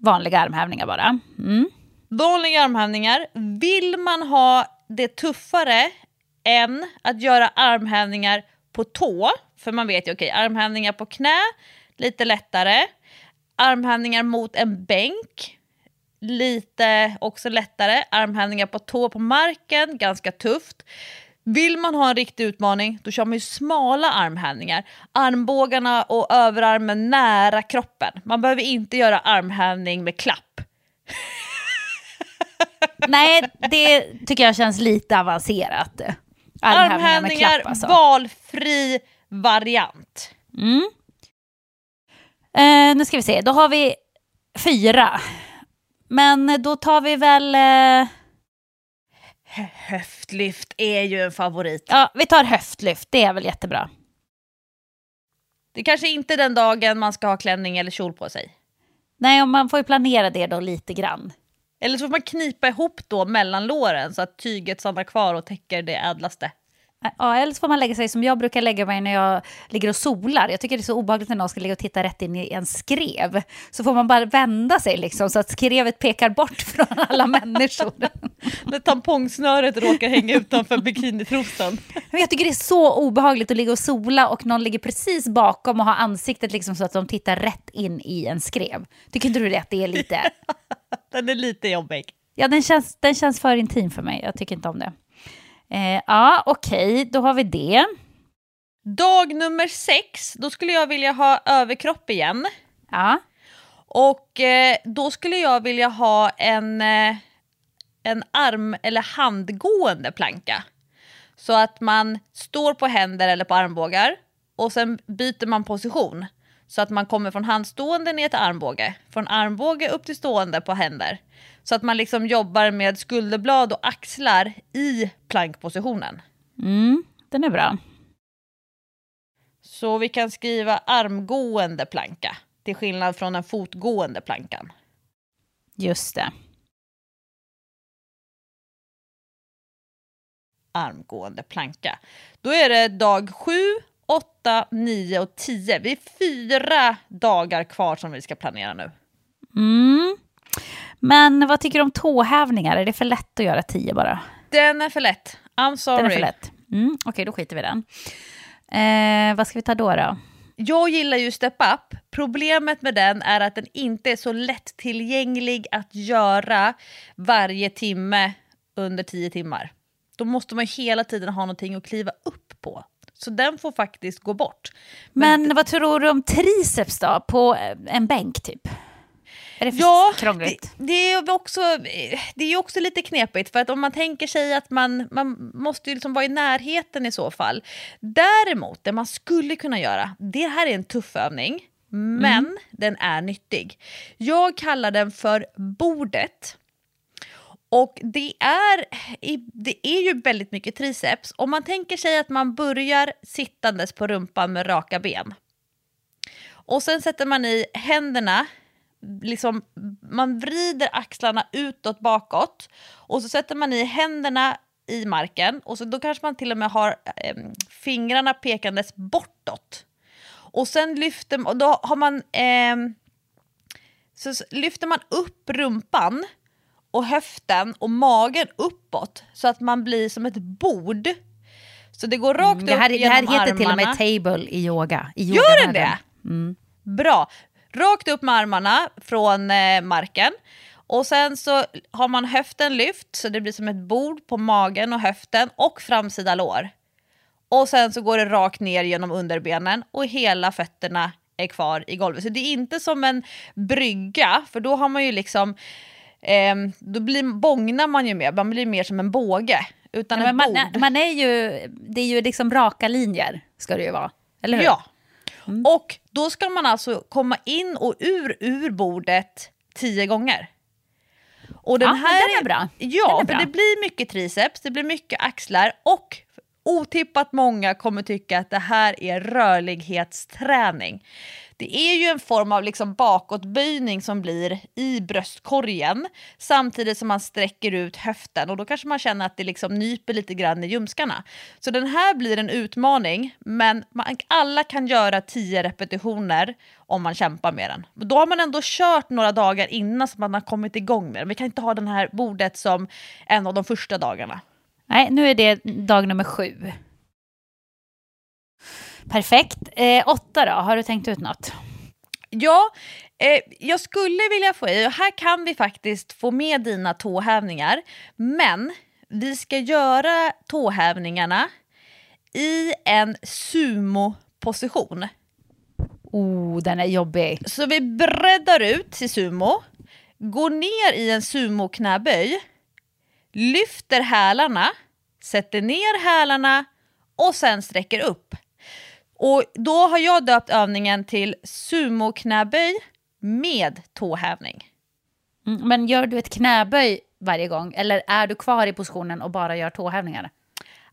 vanliga armhävningar bara. Mm. Vanliga armhävningar. Vill man ha det tuffare än att göra armhävningar på tå, för man vet ju okej, armhävningar på knä, lite lättare. Armhävningar mot en bänk, lite också lättare. Armhävningar på tå på marken, ganska tufft. Vill man ha en riktig utmaning då kör man ju smala armhävningar. Armbågarna och överarmen nära kroppen. Man behöver inte göra armhävning med klapp. Nej, det tycker jag känns lite avancerat. Armhävningar med Armhävningar, klapp alltså. valfri variant. Mm. Eh, nu ska vi se, då har vi fyra. Men då tar vi väl... Eh, Höftlyft är ju en favorit. ja, vi tar höftlyft, det är väl jättebra. Det kanske inte är den dagen man ska ha klänning eller kjol på sig. Nej, och man får ju planera det då lite grann. Eller så får man knipa ihop då mellan låren så att tyget stannar kvar och täcker det ädlaste. Ja, eller så får man lägga sig som jag brukar lägga mig när jag ligger och solar. Jag tycker det är så obehagligt när någon ska ligga och titta rätt in i en skrev. Så får man bara vända sig liksom så att skrevet pekar bort från alla människor. När tampongsnöret råkar hänga utanför bikinitrosan. Jag tycker det är så obehagligt att ligga och sola och någon ligger precis bakom och har ansiktet liksom så att de tittar rätt in i en skrev. Tycker inte du det att det är lite... Den är lite jobbig. Ja, den känns, den känns för intim för mig. Jag tycker inte om det. Eh, ja, okej, då har vi det. Dag nummer sex, då skulle jag vilja ha överkropp igen. Ja, Och eh, då skulle jag vilja ha en, eh, en arm eller handgående planka. Så att man står på händer eller på armbågar och sen byter man position. Så att man kommer från handstående ner till armbåge, från armbåge upp till stående på händer. Så att man liksom jobbar med skulderblad och axlar i plankpositionen. mm, den är bra. Så vi kan skriva armgående planka, till skillnad från den fotgående plankan. Just det. armgående planka. Då är det dag 7, 8, 9 och 10. Vi är fyra dagar kvar som vi ska planera nu. Mm. Men vad tycker du om tåhävningar? Är det för lätt att göra tio bara? Den är för lätt. I'm sorry. Den är för lätt. Mm, Okej, då skiter vi i den. Eh, vad ska vi ta då? då? Jag gillar ju Step Up. Problemet med den är att den inte är så lättillgänglig att göra varje timme under 10 timmar. Då måste man hela tiden ha någonting att kliva upp på. Så den får faktiskt gå bort. Men vad tror du om triceps då? På eh, en bänk typ? Är det för Ja, krångligt? Det, det, är också, det är också lite knepigt för att om man tänker sig att man, man måste ju liksom vara i närheten i så fall. Däremot, det man skulle kunna göra, det här är en tuff övning, men den är nyttig. Jag kallar den för bordet. Och det är, det är ju väldigt mycket triceps. Om man tänker sig att man börjar sittandes på rumpan med raka ben. Och sen sätter man i händerna liksom, man vrider axlarna utåt bakåt och så sätter man i händerna i marken och så då kanske man till och med har eh, fingrarna pekandes bortåt. Och sen lyfter då har man eh, så lyfter man upp rumpan och höften och magen uppåt så att man blir som ett bord. Så det går rakt Mm, det upp här, det här genom heter till och armarna. med table i yoga. I Gör den det? Bra. Rakt upp med armarna från eh, marken. Och sen så har man höften lyft så det blir som ett bord på magen och höften och framsida lår. Och sen så går det rakt ner genom underbenen och hela fötterna är kvar i golvet. Så det är inte som en brygga, för då har man ju liksom... ehm, då blir, bångnar man ju mer, man blir mer som en båge. Utan Ja, man, man är ju, det är ju liksom raka linjer, ska det ju vara. Eller hur? Ja. Och då ska man alltså komma in och ur ur bordet tio gånger. Och den Ja, här den är bra. Ja, Den är för bra. det blir mycket triceps, det blir mycket axlar och otippat många kommer tycka att det här är rörlighetsträning. Det är ju en form av liksom bakåtböjning som blir i bröstkorgen samtidigt som man sträcker ut höften och då kanske man känner att det liksom nyper lite grann i ljumskarna. Så den här blir en utmaning men man, alla kan göra 10 repetitioner om man kämpar med den. Då har man ändå kört några dagar innan så man har kommit igång med den. Vi kan inte ha det här bordet som en av de första dagarna. Nej, nu är det dag nummer sju. Perfekt. Eh, åtta då, har du tänkt ut något? Ja, eh, jag skulle vilja få i, och här kan vi faktiskt få med dina tåhävningar, men Vi ska göra tåhävningarna i en sumo-position. Oh, den är jobbig. Så vi breddar ut till sumo, går ner i en sumo-knäböj, lyfter hälarna, sätter ner hälarna och sen sträcker upp. Och då har jag döpt övningen till sumo-knäböj med tåhävning. Mm, men gör du ett knäböj varje gång eller är du kvar i positionen och bara gör tåhävningar?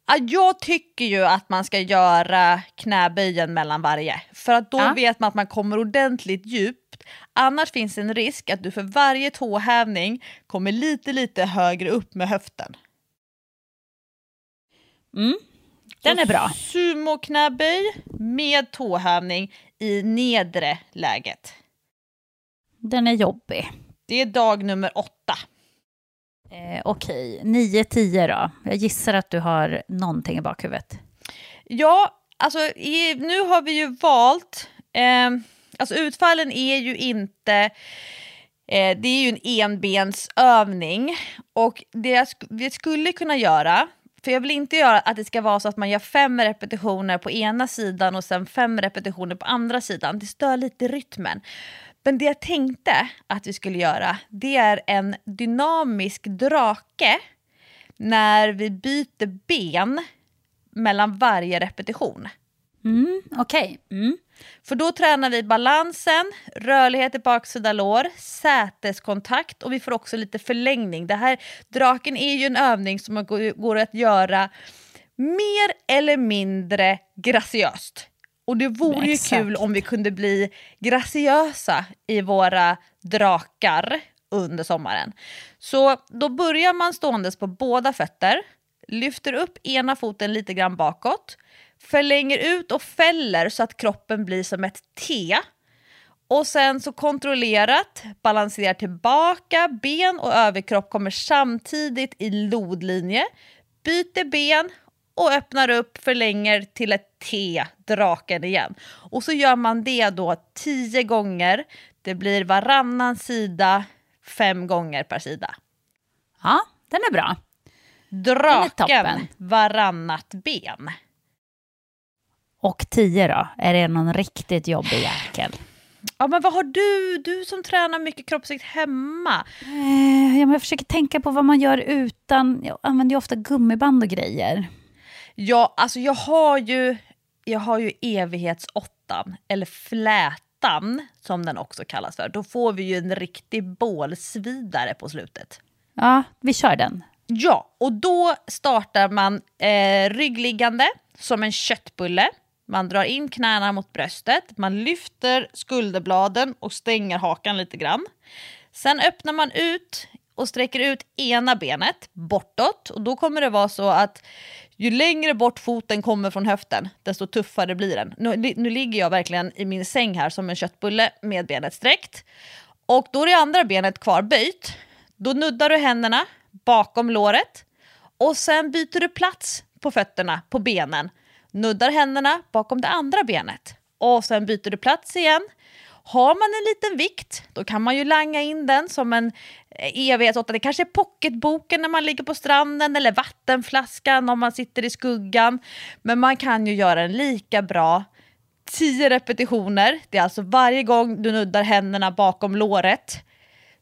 Ja, Jag tycker ju att man ska göra knäböjen mellan varje. För att då Ja. vet man att man kommer ordentligt djupt. Annars finns en risk att du för varje tåhävning kommer lite lite högre upp med höften. Mm. Den är bra. Sumo-knäböj med tåhävning i nedre läget. Den är jobbig. Det är dag nummer åtta. Eh, Okej, 9-10 då. Jag gissar att du har någonting i bakhuvudet. Ja, alltså i, nu har vi ju valt, eh, alltså utfallen är ju inte, eh, det är ju en enbensövning och det sk- vi skulle kunna göra, för jag vill inte göra att det ska vara så att man gör fem repetitioner på ena sidan och sen fem repetitioner på andra sidan, det stör lite rytmen. Men det jag tänkte att vi skulle göra, det är en dynamisk drake när vi byter ben mellan varje repetition. Mm, Okej. Mm. För då tränar vi balansen, rörlighet i baksida lår, säteskontakt och vi får också lite förlängning. Det här, draken är ju en övning som går att göra mer eller mindre graciöst. Och det vore ju kul om vi kunde bli graciösa i våra drakar under sommaren. Så då börjar man ståendes på båda fötter, lyfter upp ena foten lite grann bakåt, förlänger ut och fäller så att kroppen blir som ett T. Och sen så kontrollerat balanserar tillbaka, ben och överkropp kommer samtidigt i lodlinje, byter ben och öppnar upp, förlänger till ett T, draken igen. Och så gör man det då tio gånger. Det blir varannan sida, fem gånger per sida. Ja, den är bra. Draken, toppen. varannat ben. Och 10 då? Är det någon riktigt jobbig jäkel? Ja, men vad har du, du som tränar mycket kroppsvikt hemma? Eh, ja, men jag försöker tänka på vad man gör utan... Jag använder ju ofta gummiband och grejer. Ja, alltså jag har ju, jag har ju evighetsåttan, eller flätan som den också kallas för. Då får vi ju en riktig bålsvidare på slutet. Ja, vi kör den. Ja, och då startar man eh, ryggliggande som en köttbulle. Man drar in knäna mot bröstet, man lyfter skulderbladen och stänger hakan lite grann. Sen öppnar man ut och sträcker ut ena benet bortåt och då kommer det vara så att ju längre bort foten kommer från höften, desto tuffare blir den. Nu, nu ligger jag verkligen i min säng här som en köttbulle med benet sträckt. Och då är det andra benet kvar böjt. Då nuddar du händerna bakom låret och sen byter du plats på fötterna, på benen. Nuddar händerna bakom det andra benet och sen byter du plats igen. Har man en liten vikt, då kan man ju langa in den som en eh, evighetsåtta. Det kanske är pocketboken när man ligger på stranden eller vattenflaskan om man sitter i skuggan. Men man kan ju göra en lika bra 10 repetitioner. Det är alltså varje gång du nuddar händerna bakom låret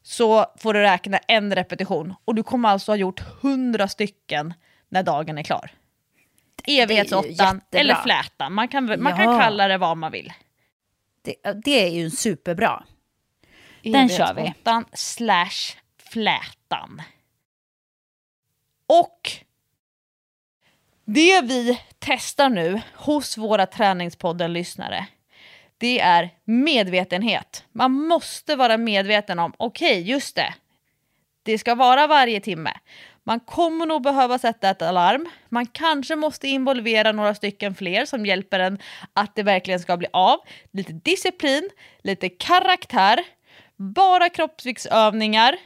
så får du räkna en repetition. Och du kommer alltså ha gjort 100 stycken när dagen är klar. Evighetsåttan eller flätan. Man kan, man kan kalla det vad man vill. Det, det är ju superbra. Den kör vi. Slash flätan. Och det vi testar nu hos våra Träningspodden-lyssnare det är medvetenhet. Man måste vara medveten om, okej, just det. Det ska vara varje timme. Man kommer nog behöva sätta ett alarm. Man kanske måste involvera några stycken fler som hjälper en att det verkligen ska bli av. Lite disciplin, lite karaktär, bara kroppsviktsövningar.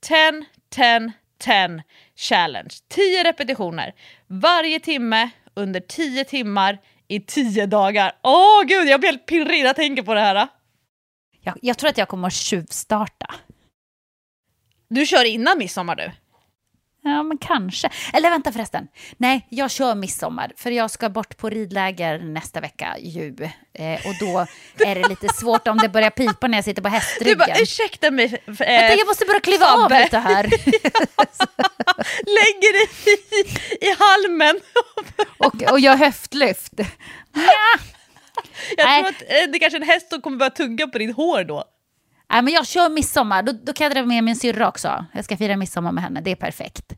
10, 10, 10 challenge. 10 repetitioner varje timme under 10 timmar i 10 dagar. Åh gud, jag blir helt pirrig när jag tänker på det här. Jag, jag tror att jag kommer att tjuvstarta. Du kör innan midsommar du? Ja, men kanske. Eller vänta förresten. Nej, jag kör midsommar. För jag ska bort på ridläger nästa vecka ju. Eh, och då är det lite svårt om det börjar pipa när jag sitter på hästryggen. Du bara, ursäkta mig. Eh, vänta, jag måste bara kliva Fabbe. av lite här. Lägger dig i, i halmen. och, och gör höftlyft. Ja. Jag Nej. tror att eh, det kanske är en häst som kommer börja tugga på ditt hår då. Nej, men jag kör midsommar. Då, då kan jag dra med min syrra också. Jag ska fira midsommar med henne. Det är perfekt.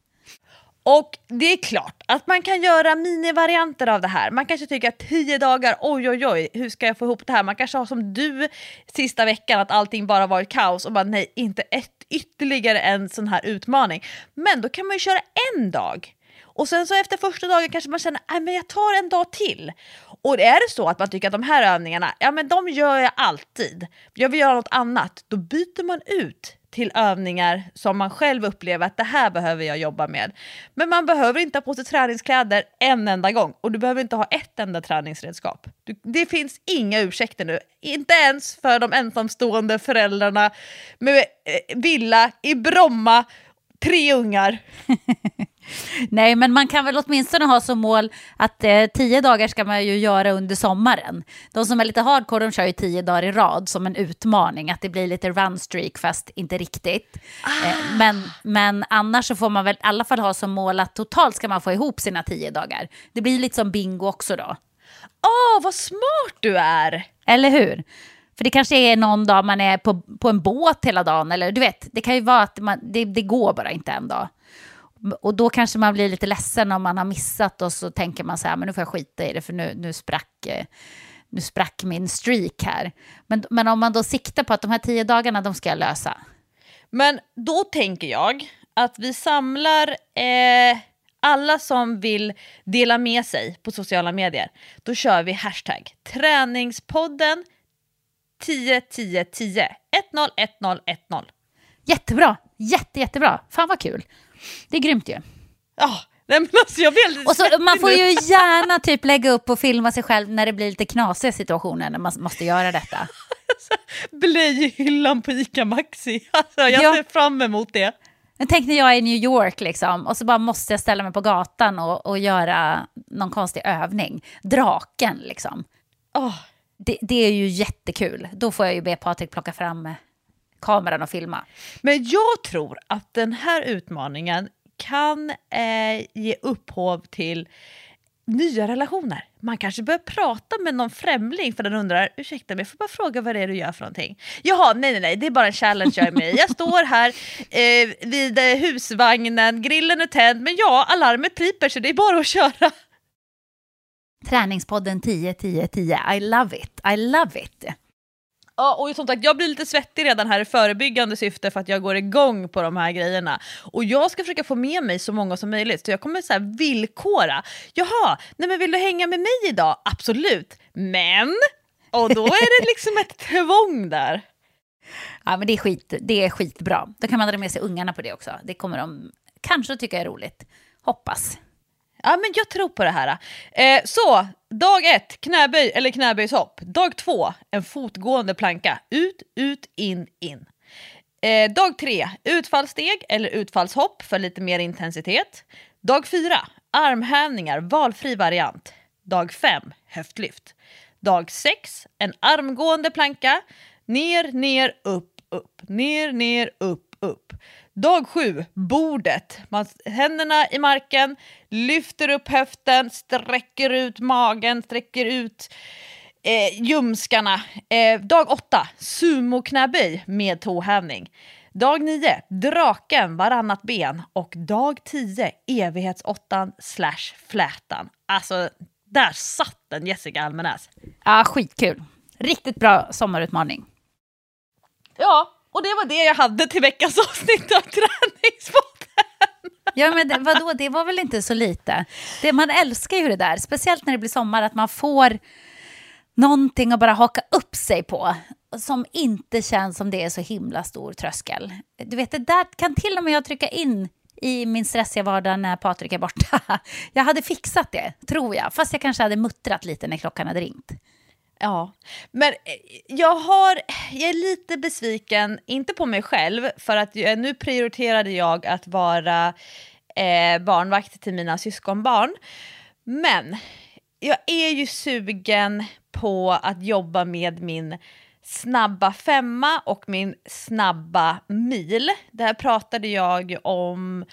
Och det är klart att man kan göra minivarianter av det här. Man kanske tycker att tio dagar, oj oj oj, hur ska jag få ihop det här? Man kanske har som du sista veckan, att allting bara varit kaos och bara nej, inte ett, ytterligare en sån här utmaning. Men då kan man ju köra en dag. Och sen så efter första dagen kanske man känner, nej men jag tar en dag till. Och är det så att man tycker att de här övningarna, ja men de gör jag alltid. Jag vill göra något annat, då byter man ut till övningar som man själv upplever att det här behöver jag jobba med. Men man behöver inte ha på sig träningskläder en enda gång och du behöver inte ha ett enda träningsredskap. Du, det finns inga ursäkter nu, inte ens för de ensamstående föräldrarna med eh, villa i Bromma, tre ungar. Nej, men man kan väl åtminstone ha som mål att eh, tio dagar ska man ju göra under sommaren. De som är lite hardcore, de kör ju tio dagar i rad som en utmaning, att det blir lite run streak fast inte riktigt. Eh, men, men annars så får man väl i alla fall ha som mål att totalt ska man få ihop sina tio dagar. Det blir lite som bingo också då. Åh, vad smart du är! Eller hur? För det kanske är någon dag man är på, på en båt hela dagen, eller du vet, det kan ju vara att man, det, det går bara inte en dag. Och då kanske man blir lite ledsen om man har missat och så tänker man så här, men nu får jag skita i det för nu, nu, sprack, eh, nu sprack min streak här. Men, men om man då siktar på att de här tio dagarna, de ska jag lösa. Men då tänker jag att vi samlar eh, alla som vill dela med sig på sociala medier. Då kör vi hashtag träningspodden 10 10 10 10 10 10. Jättebra, Jätte, jättebra. Fan vad kul. Det är grymt ju. Ja, nej men alltså jag blir Och så, man får ju gärna typ lägga upp och filma sig själv när det blir lite knasiga situationer när man måste göra detta. Blöjhyllan på ICA Maxi. Alltså, jag Ja. ser fram emot det. Men tänk när jag är i New York liksom, och så bara måste jag ställa mig på gatan och, och göra någon konstig övning. Draken liksom. Åh, Det, det är ju jättekul. Då får jag ju be Patrik plocka fram kameran och filma. Men jag tror att den här utmaningen kan eh, ge upphov till nya relationer. Man kanske börjar prata med någon främling för den undrar, ursäkta mig, jag får bara fråga vad det är du gör för någonting? Jaha, nej nej nej, det är bara en challenge jag är med i. Jag står här eh, vid eh, husvagnen, grillen är tänd, men ja, alarmet piper så det är bara att köra. Träningspodden 10 10 10. I love it. I love it. Ja, och som sagt, jag blir lite svettig redan här i förebyggande syfte för att jag går igång på de här grejerna. Och jag ska försöka få med mig så många som möjligt, så jag kommer så här villkora. Jaha, nej men vill du hänga med mig idag? Absolut, men... Och då är det liksom ett tvång där. Ja, men det är, skit, det är skitbra. Då kan man dra med sig ungarna på det också. Det kommer de kanske tycka är roligt. Hoppas. Ja, men jag tror på det här. Eh, så, dag ett, knäböj eller knäböjshopp. Dag två, en fotgående planka. Ut, ut, in, in. Eh, dag tre, utfallssteg eller utfallshopp för lite mer intensitet. Dag fyra, armhävningar, valfri variant. Dag fem, höftlyft. Dag sex, en armgående planka. Ner, ner, upp, upp. Ner, ner, upp, upp. Dag sju, bordet. Man, händerna i marken, lyfter upp höften, sträcker ut magen, sträcker ut eh, ljumskarna. Eh, dag åtta, sumoknäböj med tåhävning. Dag nio, draken varannat ben. Och dag tio, evighetsåttan slash flätan. Alltså, där satt den Jessica Almenäs. Ja, skitkul. Riktigt bra sommarutmaning. Ja, och det var det jag hade till veckans avsnitt av Träningspodden. Ja, men det, vadå, det var väl inte så lite. Det, man älskar ju det där, speciellt när det blir sommar, att man får någonting att bara haka upp sig på som inte känns som det är så himla stor tröskel. Du vet, det där kan till och med jag trycka in i min stressiga vardag när Patrik är borta. Jag hade fixat det, tror jag. Fast jag kanske hade muttrat lite när klockan hade ringt. Ja, men eh, jag, har, jag är lite besviken, inte på mig själv, för att nu prioriterade jag att vara eh, barnvakt till mina syskonbarn. Men jag är ju sugen på att jobba med min snabba femma och min snabba mil. Det här pratade jag om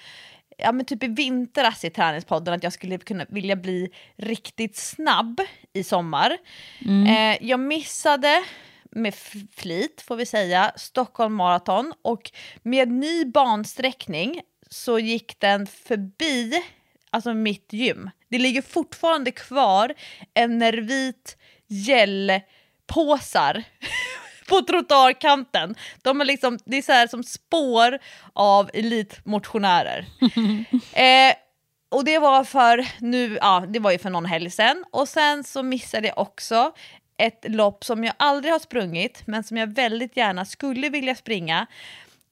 ja, men typ i vintras i träningspodden att jag skulle kunna vilja bli riktigt snabb i sommar. Eh, jag missade med flit får vi säga Stockholm Marathon och med ny bansträckning så gick den förbi alltså mitt gym. Det ligger fortfarande kvar en nervit gällpåsar på trottoarkanten. De är liksom, det är så här som spår av elitmotionärer. eh, och det var för nu, ja det var ju för någon helg sedan. Och sen så missade jag också ett lopp som jag aldrig har sprungit men som jag väldigt gärna skulle vilja springa.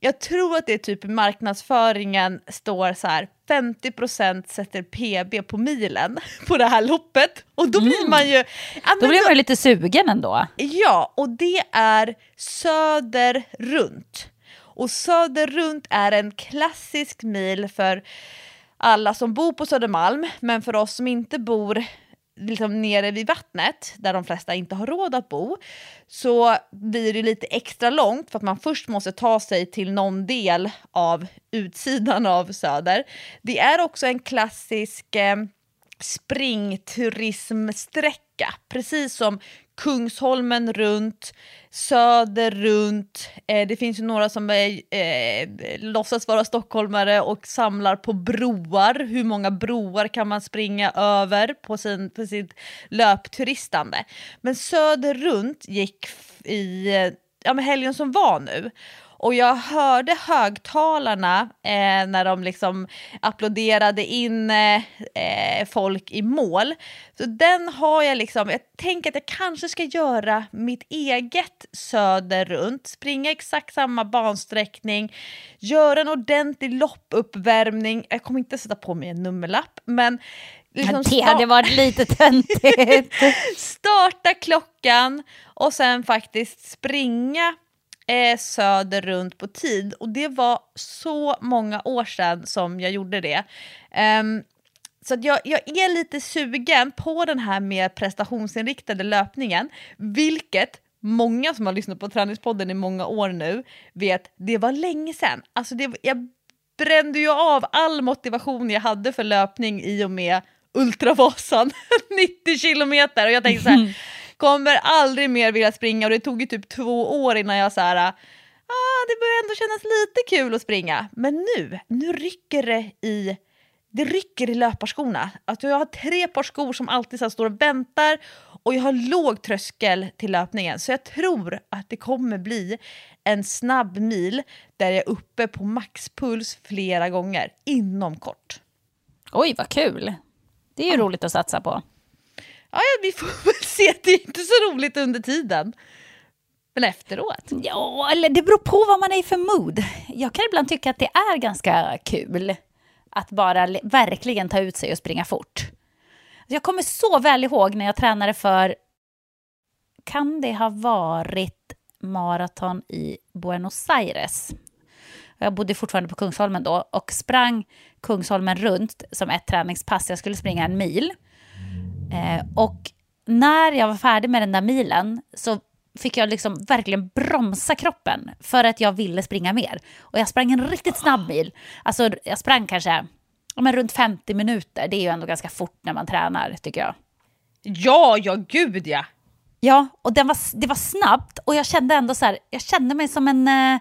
Jag tror att det är typ marknadsföringen står så här 50% sätter PB på milen på det här loppet. Och då blir man ju... Ja, Då blir man ju lite sugen ändå. Ja, och det är Söder runt. Och Söder runt är en klassisk mil för alla som bor på Södermalm, men för oss som inte bor liksom nere vid vattnet, där de flesta inte har råd att bo, så blir det lite extra långt för att man först måste ta sig till någon del av utsidan av Söder. Det är också en klassisk eh, springturismsträcka, precis som Kungsholmen runt, Söder runt. Eh, det finns ju några som är, eh, låtsas vara stockholmare och samlar på broar. Hur många broar kan man springa över på, sin, på sitt löpturistande? Men Söder runt gick i eh, ja, men helgen som var nu. Och jag hörde högtalarna eh, när de liksom applåderade in eh, eh, folk i mål. Så den har jag liksom, jag tänker att jag kanske ska göra mitt eget söder runt, springa exakt samma bansträckning, göra en ordentlig loppuppvärmning. Jag kommer inte sätta på mig en nummerlapp, men liksom det hade varit lite töntigt. starta klockan och sen faktiskt springa eh, söder runt på tid. Och det var så många år sedan som jag gjorde det. Um, så att jag, jag är lite sugen på den här mer prestationsinriktade löpningen, vilket många som har lyssnat på Träningspodden i många år nu vet, det var länge sedan. Alltså det, jag brände ju av all motivation jag hade för löpning i och med Ultravasan, 90 kilometer. Och jag tänkte så här, kommer aldrig mer vilja springa och det tog ju typ två år innan jag så här, ah, det börjar ändå kännas lite kul att springa. Men nu, nu rycker det i det rycker i löparskorna. Alltså jag har tre par skor som alltid så står och väntar och jag har låg tröskel till löpningen. Så jag tror att det kommer bli en snabb mil där jag är uppe på maxpuls flera gånger inom kort. Oj, vad kul. Det är ju roligt att satsa på. Ja, ja, vi får väl se. Det är inte så roligt under tiden. Men efteråt. Ja, eller det beror på vad man är i för mood. Jag kan ibland tycka att det är ganska kul att bara verkligen ta ut sig och springa fort. Jag kommer så väl ihåg när jag tränade för, kan det ha varit maraton i Buenos Aires? Jag bodde fortfarande på Kungsholmen då och sprang Kungsholmen runt som ett träningspass. Jag skulle springa en mil. Eh, och när jag var färdig med den där milen så fick jag liksom verkligen bromsa kroppen för att jag ville springa mer. Och jag sprang en riktigt snabb mil. Alltså jag sprang kanske men runt 50 minuter. Det är ju ändå ganska fort när man tränar tycker jag. Ja, ja gud ja. Ja, och den var, det var snabbt och jag kände ändå så här, jag kände mig som en, eh,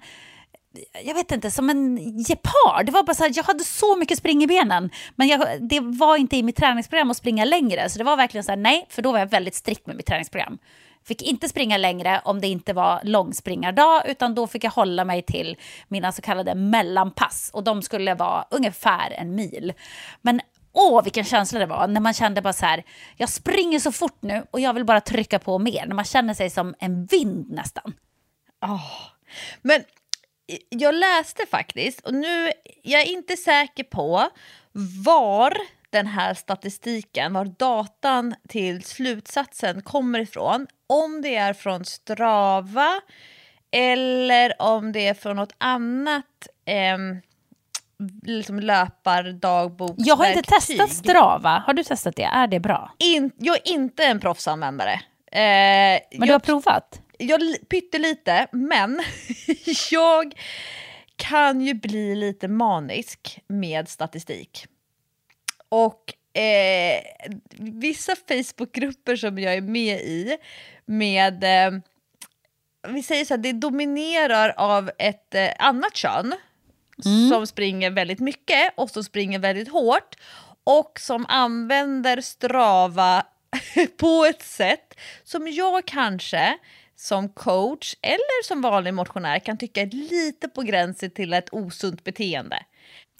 jag vet inte, som en gepard. Det var bara så här, jag hade så mycket spring i benen, men jag, det var inte i mitt träningsprogram att springa längre. Så det var verkligen så här, nej, för då var jag väldigt strikt med mitt träningsprogram. Fick inte springa längre om det inte var långspringardag, utan då fick jag hålla mig till mina så kallade mellanpass. Och de skulle vara ungefär en mil. Men åh, vilken känsla det var när man kände bara så här, jag springer så fort nu och jag vill bara trycka på mer. När man känner sig som en vind nästan. Men jag läste faktiskt, och nu jag är inte säker på var den här statistiken, var datan till slutsatsen kommer ifrån. Om det är från Strava eller om det är från något annat ehm, liksom löpardagbok. Jag har inte testat Strava. Har du testat det? Är det bra? In, jag är inte en proffsanvändare. Eh, Men jag, du har provat? Jag pyttelite, men jag kan ju bli lite manisk med statistik. Och eh, vissa Facebookgrupper som jag är med i med, eh, vi säger så här, det dominerar av ett eh, annat kön som springer väldigt mycket och som springer väldigt hårt och som använder Strava på ett sätt som jag kanske som coach eller som vanlig motionär kan tycka är lite på gränsen till ett osunt beteende.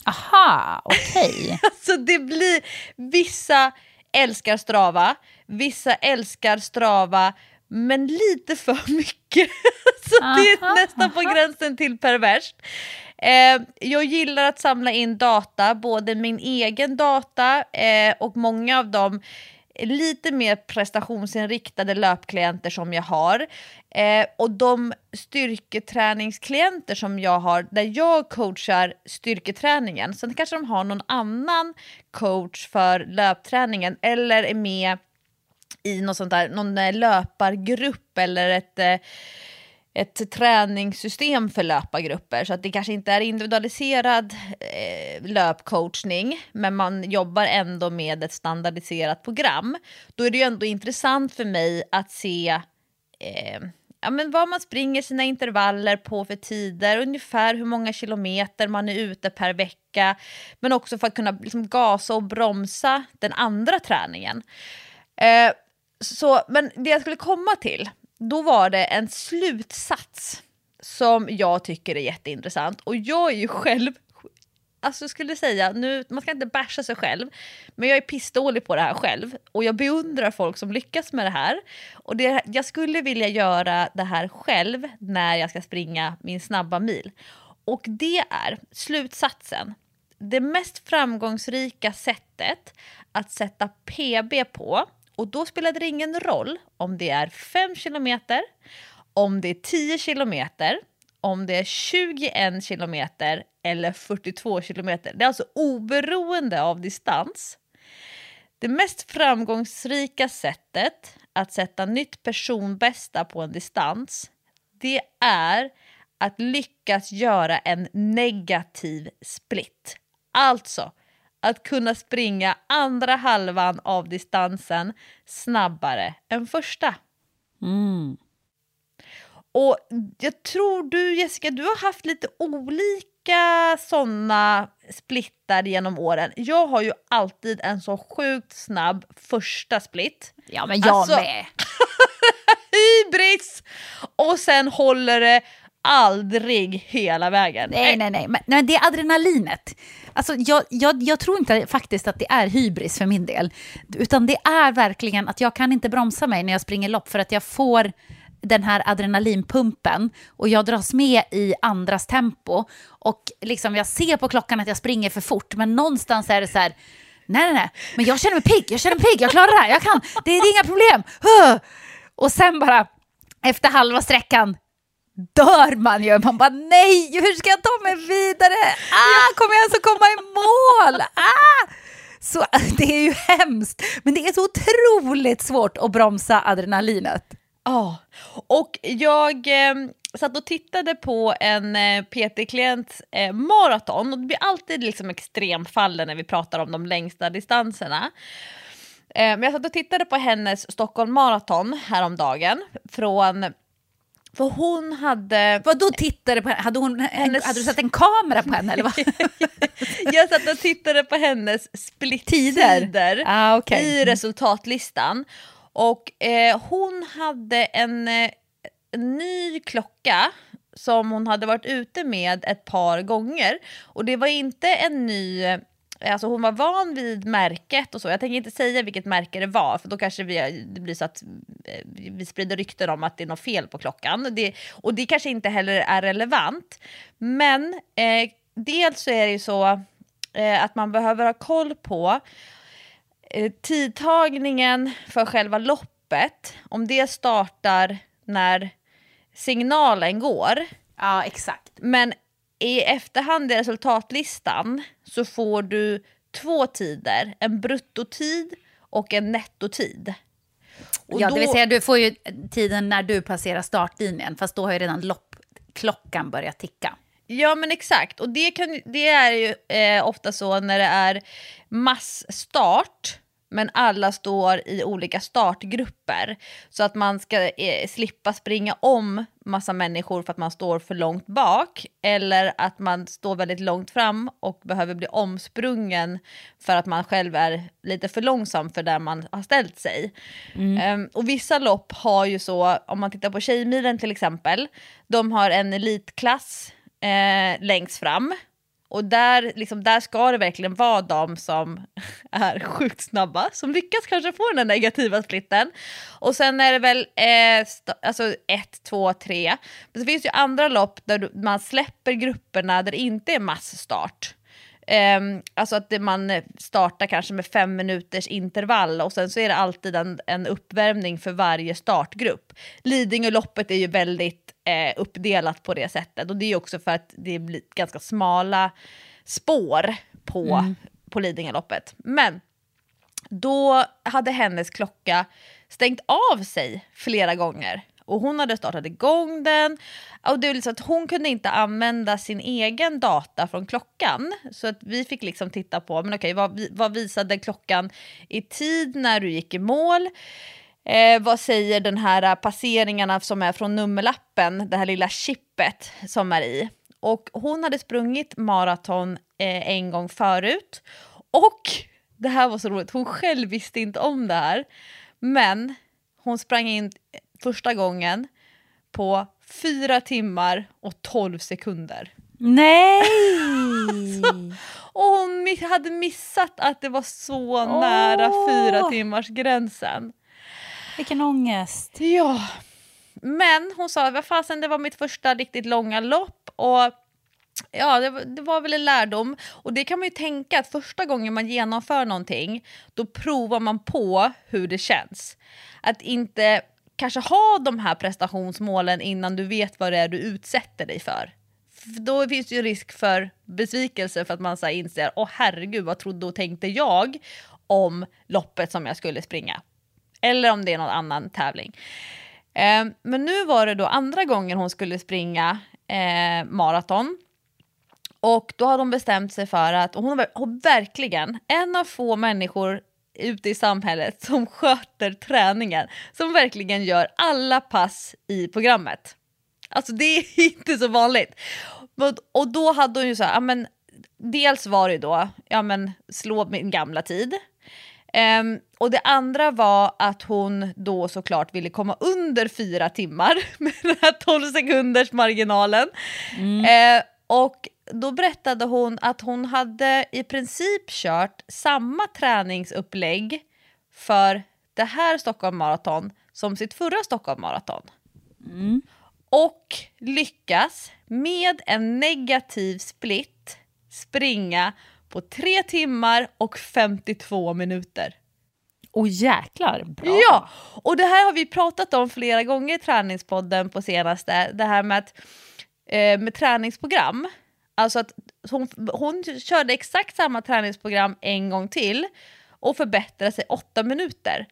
Aha, okej. Alltså det blir, vissa älskar Strava, vissa älskar Strava men lite för mycket. Så det är Aha, nästan på gränsen till perverst. Eh, jag gillar att samla in data, både min egen data eh, och många av dem lite mer prestationsinriktade löpklienter som jag har. Eh, och de styrketräningsklienter som jag har, där jag coachar styrketräningen, sen kanske de har någon annan coach för löpträningen eller är med i någon, sånt där, någon eh, löpargrupp eller ett, eh, ett träningssystem för löpargrupper. Så att det kanske inte är individualiserad eh, löpcoachning, men man jobbar ändå med ett standardiserat program. Då är det ju ändå intressant för mig att se eh, ja, men vad man springer sina intervaller på för tider, ungefär hur många kilometer man är ute per vecka, men också för att kunna liksom gasa och bromsa den andra träningen. Eh, så, men det jag skulle komma till, då var det en slutsats som jag tycker är jätteintressant. Och jag är ju själv, alltså skulle säga, nu, man ska inte basha sig själv, men jag är pissdålig på det här själv. Och jag beundrar folk som lyckas med det här. Och det, jag skulle vilja göra det här själv när jag ska springa min snabba mil. Och det är slutsatsen. Det mest framgångsrika sättet att sätta PB på och då spelar det ingen roll om det är 5 kilometer, om det är 10 kilometer, om det är 21 kilometer eller 42 kilometer. Det är alltså oberoende av distans. Det mest framgångsrika sättet att sätta nytt personbästa på en distans, det är att lyckas göra en negativ split. Alltså, att kunna springa andra halvan av distansen snabbare än första. Mm. Och jag tror du Jessica, du har haft lite olika sådana splittar genom åren. Jag har ju alltid en så sjukt snabb första split. Ja, men jag Alltså- med. Hybris! Och sen håller det aldrig hela vägen. Nej, nej, nej. Men, nej, det är adrenalinet. Alltså, jag, jag, jag tror inte faktiskt att det är hybris för min del. Utan det är verkligen att jag kan inte bromsa mig när jag springer lopp för att jag får den här adrenalinpumpen och jag dras med i andras tempo. Och liksom jag ser på klockan att jag springer för fort, men någonstans är det så här, nej, nej, nej, men jag känner mig pigg, jag känner mig pigg, jag klarar det här, jag kan, det är inga problem. Och sen bara, efter halva sträckan, dör man ju. Man bara nej, hur ska jag ta mig vidare? Ah, kommer jag ens att komma i mål? Ah! Så det är ju hemskt, men det är så otroligt svårt att bromsa adrenalinet. Ja, och jag eh, satt och tittade på en eh, PT-klients eh, maraton och det blir alltid liksom extremfallen när vi pratar om de längsta distanserna. Eh, men jag satt och tittade på hennes Stockholm Marathon häromdagen från för hon hade... Vad då tittade på henne? Hade, hon, Hennes- hade du satt en kamera på henne? Eller vad? Jag satt och tittade på hennes Tider? split-tider Ah, okej. i resultatlistan. Och eh, hon hade en, eh, en ny klocka som hon hade varit ute med ett par gånger. Och det var inte en ny... Alltså hon var van vid märket och så. Jag tänker inte säga vilket märke det var för då kanske vi, det blir så att eh, vi sprider rykten om att det är något fel på klockan. Det, och det kanske inte heller är relevant. Men eh, dels så är det ju så eh, att man behöver ha koll på eh, tidtagningen för själva loppet. Om det startar när signalen går. Ja, exakt. Men i efterhand i resultatlistan så får du två tider, en bruttotid och en nettotid. Och ja, då- det vill säga du får ju tiden när du passerar startlinjen, fast då har ju redan loppklockan börjat ticka. Ja men exakt, och det, kan, det är ju eh, ofta så när det är massstart men alla står i olika startgrupper. Så att man ska eh, slippa springa om massa människor för att man står för långt bak. Eller att man står väldigt långt fram och behöver bli omsprungen för att man själv är lite för långsam för där man har ställt sig. Ehm, och vissa lopp har ju så, om man tittar på Tjejmilen till exempel, de har en elitklass eh, längst fram. Och där, liksom, där ska det verkligen vara de som är sjukt snabba, som lyckas kanske få den negativa splitten. Och sen är det väl eh, sta- alltså ett, två, tre. Men så finns det ju andra lopp där man släpper grupperna där det inte är massstart. Ehm, alltså att det, man startar kanske med fem minuters intervall och sen så är det alltid en, en uppvärmning för varje startgrupp. Lidingöloppet är ju väldigt eh, uppdelat på det sättet och det är också för att det blir ganska smala spår på, på Lidingöloppet. Men då hade hennes klocka stängt av sig flera gånger. Och hon hade startat igång den. Och det var liksom att hon kunde inte använda sin egen data från klockan. Så att vi fick liksom titta på, men okej, vad, vad visade klockan i tid när du gick i mål? Eh, vad säger den här passeringarna som är från nummerlappen, det här lilla chippet som är i? Och hon hade sprungit maraton eh, en gång förut. Och det här var så roligt, hon själv visste inte om det här. Men hon sprang in första gången på 4 timmar och 12 sekunder. Nej! Och hon hade missat att det var så nära fyra timmars gränsen. Vilken ångest. Ja, men hon sa vad fasen det var mitt första riktigt långa lopp och ja, det, var- det var väl en lärdom. Och det kan man ju tänka att första gången man genomför någonting då provar man på hur det känns. Att inte kanske ha de här prestationsmålen innan du vet vad det är du utsätter dig för. För Då finns det ju risk för besvikelse för att man så här inser åh herregud vad trodde och tänkte jag om loppet som jag skulle springa. Eller om det är någon annan tävling. Eh, men nu var det då andra gången hon skulle springa eh, maraton. Och då har de bestämt sig för att, och hon har verkligen en av få människor ute i samhället som sköter träningen, som verkligen gör alla pass i programmet. Alltså det är inte så vanligt. Och då hade hon ju så här, ja, men, dels var det då, ja men slå min gamla tid. Ehm, och det andra var att hon då såklart ville komma under fyra timmar med den här 12 sekunders marginalen. Eh, och då berättade hon att hon hade i princip kört samma träningsupplägg för det här Stockholm Marathon som sitt förra Stockholm Marathon. Och lyckas med en negativ split springa på 3 timmar och 52 minuter. Åh jäklar, bra. Ja, och det här har vi pratat om flera gånger i träningspodden på senaste. Det här med, att, eh, med träningsprogram. Alltså att hon, hon körde exakt samma träningsprogram en gång till och förbättrade sig åtta minuter.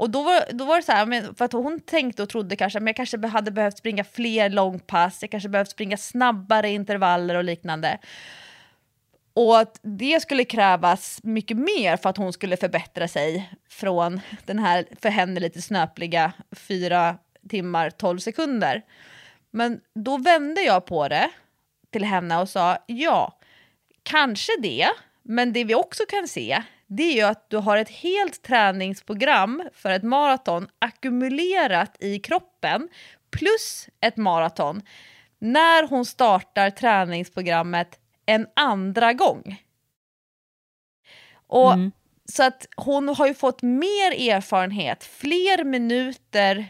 Och då var, då var det så här, för att hon tänkte och trodde kanske att jag kanske hade behövt springa fler långpass, jag kanske behövt springa snabbare intervaller och liknande. Och att det skulle krävas mycket mer för att hon skulle förbättra sig från den här för henne lite snöpliga 4 timmar 12 sekunder. Men då vände jag på det till henne och sa ja, kanske det, men det vi också kan se det är ju att du har ett helt träningsprogram för ett maraton ackumulerat i kroppen plus ett maraton när hon startar träningsprogrammet en andra gång. Och Så att hon har ju fått mer erfarenhet, fler minuter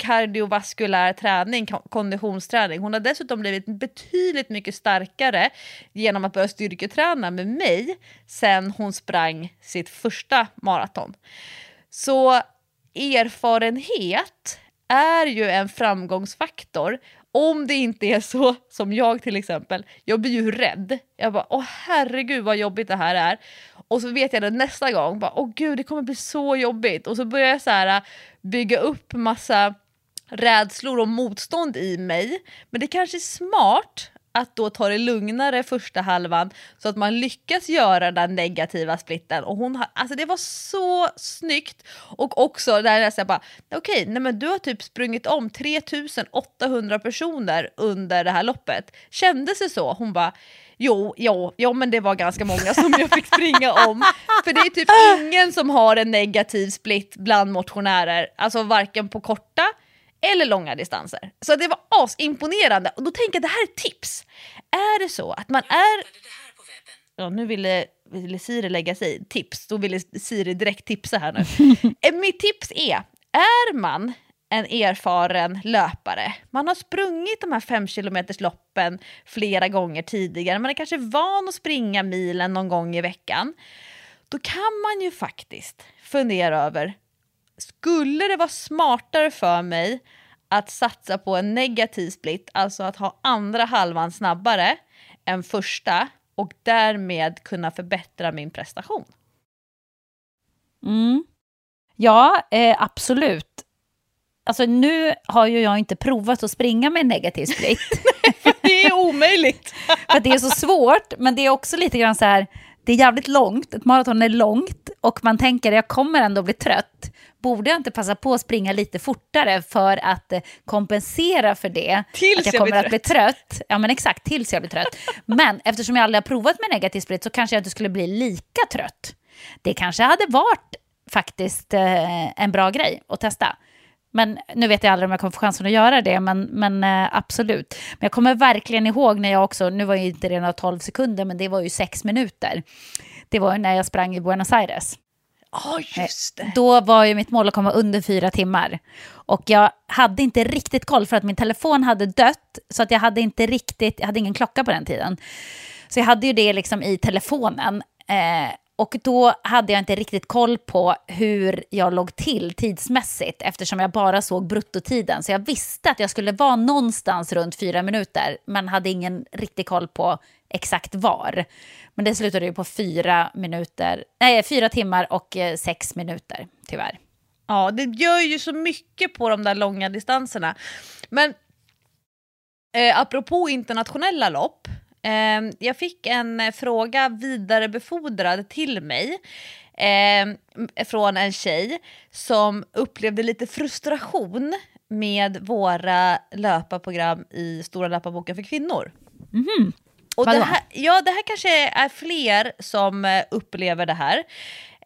kardiovaskulär träning, konditionsträning. Hon har dessutom blivit betydligt mycket starkare genom att börja styrketräna med mig sen hon sprang sitt första maraton. Så erfarenhet är ju en framgångsfaktor Om det inte är så som jag till exempel, jag blir ju rädd. Jag bara åh herregud vad jobbigt det här är. Och så vet jag det nästa gång, bara, åh gud det kommer bli så jobbigt. Och så börjar jag så här, äh, bygga upp massa rädslor och motstånd i mig. Men det kanske är smart att då ta det lugnare första halvan så att man lyckas göra den negativa splitten. Och hon har, alltså det var så snyggt! Och också där jag bara, okej, okay, men du har typ sprungit om 3800 personer under det här loppet. Kändes det så? Hon bara, Jo, jo, jo, men det var ganska många som jag fick springa om. För det är typ ingen som har en negativ split bland motionärer, alltså varken på korta eller långa distanser. Så det var asimponerande. Och då tänker jag det här är tips. Är det så att man är... Ja, nu ville, ville Siri lägga sig Tips, då ville Siri direkt tipsa här nu. Eh, mitt tips är, är man en erfaren löpare. Man har sprungit de här fem kilometers loppen flera gånger tidigare. Man är kanske van att springa milen någon gång i veckan. Då kan man ju faktiskt fundera över skulle det vara smartare för mig att satsa på en negativ split, alltså att ha andra halvan snabbare än första och därmed kunna förbättra min prestation? Mm. Ja, eh, absolut. Alltså nu har ju jag inte provat att springa med en negativ split. det är omöjligt! För det är så svårt, men det är också lite grann så här, det är jävligt långt, ett maraton är långt och man tänker jag kommer ändå bli trött. Borde jag inte passa på att springa lite fortare för att eh, kompensera för det? Tills att jag, jag kommer blir att bli trött. Ja men exakt, tills jag blir trött. Men eftersom jag aldrig har provat med negativ sprit så kanske jag inte skulle bli lika trött. Det kanske hade varit faktiskt eh, en bra grej att testa. Men nu vet jag aldrig om jag kommer få chansen att göra det, men, men eh, absolut. Men jag kommer verkligen ihåg när jag också, nu var ju inte det några 12 sekunder, men det var ju sex minuter. Det var när jag sprang i Buenos Aires. Oh, just det. Då var ju mitt mål att komma under fyra timmar. Och jag hade inte riktigt koll för att min telefon hade dött, så att jag hade inte riktigt, jag hade ingen klocka på den tiden. Så jag hade ju det liksom i telefonen. Eh, och då hade jag inte riktigt koll på hur jag låg till tidsmässigt eftersom jag bara såg bruttotiden. Så jag visste att jag skulle vara någonstans runt fyra minuter men hade ingen riktig koll på exakt var. Men det slutade ju på fyra, minuter, nej, fyra timmar och eh, sex minuter, tyvärr. Ja, det gör ju så mycket på de där långa distanserna. Men eh, apropå internationella lopp Eh, jag fick en eh, fråga vidarebefordrad till mig eh, från en tjej som upplevde lite frustration med våra löparprogram i Stora löparboken för kvinnor. Mm. Och det här, ja, det här kanske är fler som eh, upplever det här.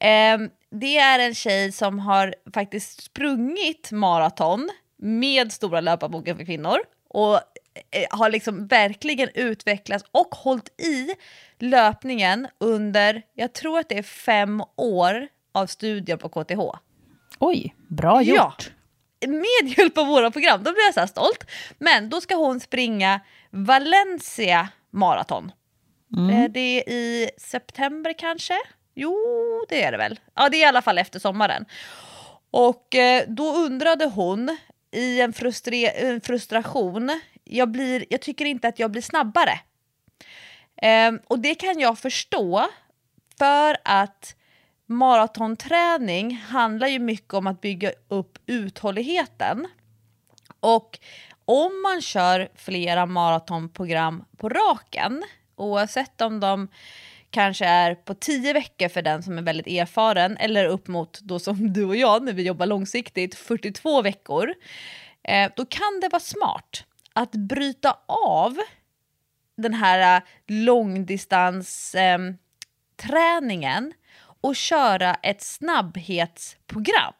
Eh, det är en tjej som har faktiskt sprungit maraton med Stora löparboken för kvinnor och Eh, har liksom verkligen utvecklats och hållit i löpningen under, jag tror att det är fem år av studier på KTH. Oj, bra gjort! Ja, med hjälp av våra program, då blir jag så här stolt. Men då ska hon springa Valencia maraton. Mm. Eh, det är i september kanske? Jo, det är det väl. Ja, det är i alla fall efter sommaren. Och eh, då undrade hon i en, en frustration jag, blir, jag tycker inte att jag blir snabbare. Um, och det kan jag förstå för att maratonträning handlar ju mycket om att bygga upp uthålligheten. Och om man kör flera maratonprogram på raken, oavsett om de kanske är på tio veckor för den som är väldigt erfaren eller upp mot då som du och jag när vi jobbar långsiktigt 42 veckor, eh, då kan det vara smart att bryta av den här eh, långdistansträningen eh, och köra ett snabbhetsprogram.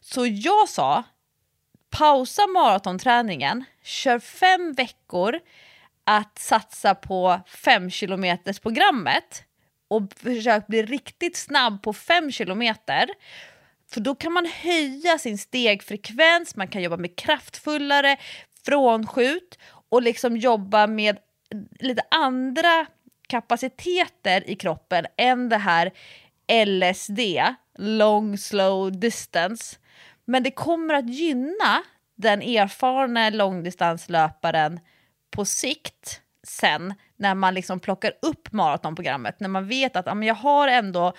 Så jag sa, pausa maratonträningen, kör fem veckor att satsa på fem kilometers programmet och försök bli riktigt snabb på fem kilometer. För då kan man höja sin stegfrekvens, man kan jobba med kraftfullare, frånskjut och liksom jobba med lite andra kapaciteter i kroppen än det här LSD, long slow distance. Men det kommer att gynna den erfarna långdistanslöparen på sikt sen när man liksom plockar upp maratonprogrammet, när man vet att ja, men jag har ändå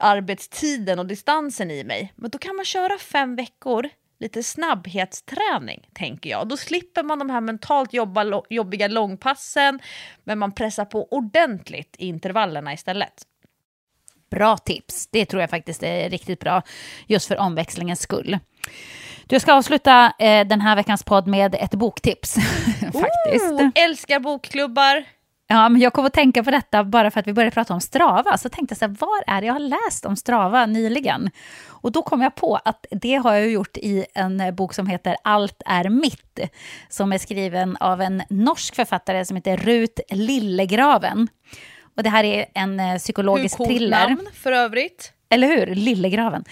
arbetstiden och distansen i mig, men då kan man köra fem veckor lite snabbhetsträning, tänker jag. Då slipper man de här mentalt jobba, jobbiga långpassen, men man pressar på ordentligt i intervallerna istället. Bra tips. Det tror jag faktiskt är riktigt bra, just för omväxlingens skull. Du ska avsluta eh, den här veckans podd med ett boktips. faktiskt. Oh, älskar bokklubbar! Ja, men jag kom att tänka på detta bara för att vi började prata om Strava. Så tänkte jag så här, vad är det jag har läst om Strava nyligen? Och då kom jag på att det har jag gjort i en bok som heter Allt är mitt, som är skriven av en norsk författare som heter Rut Lillegraven. Och det här är en eh, psykologisk Hur thriller. namn för övrigt. Eller hur? Lillegraven.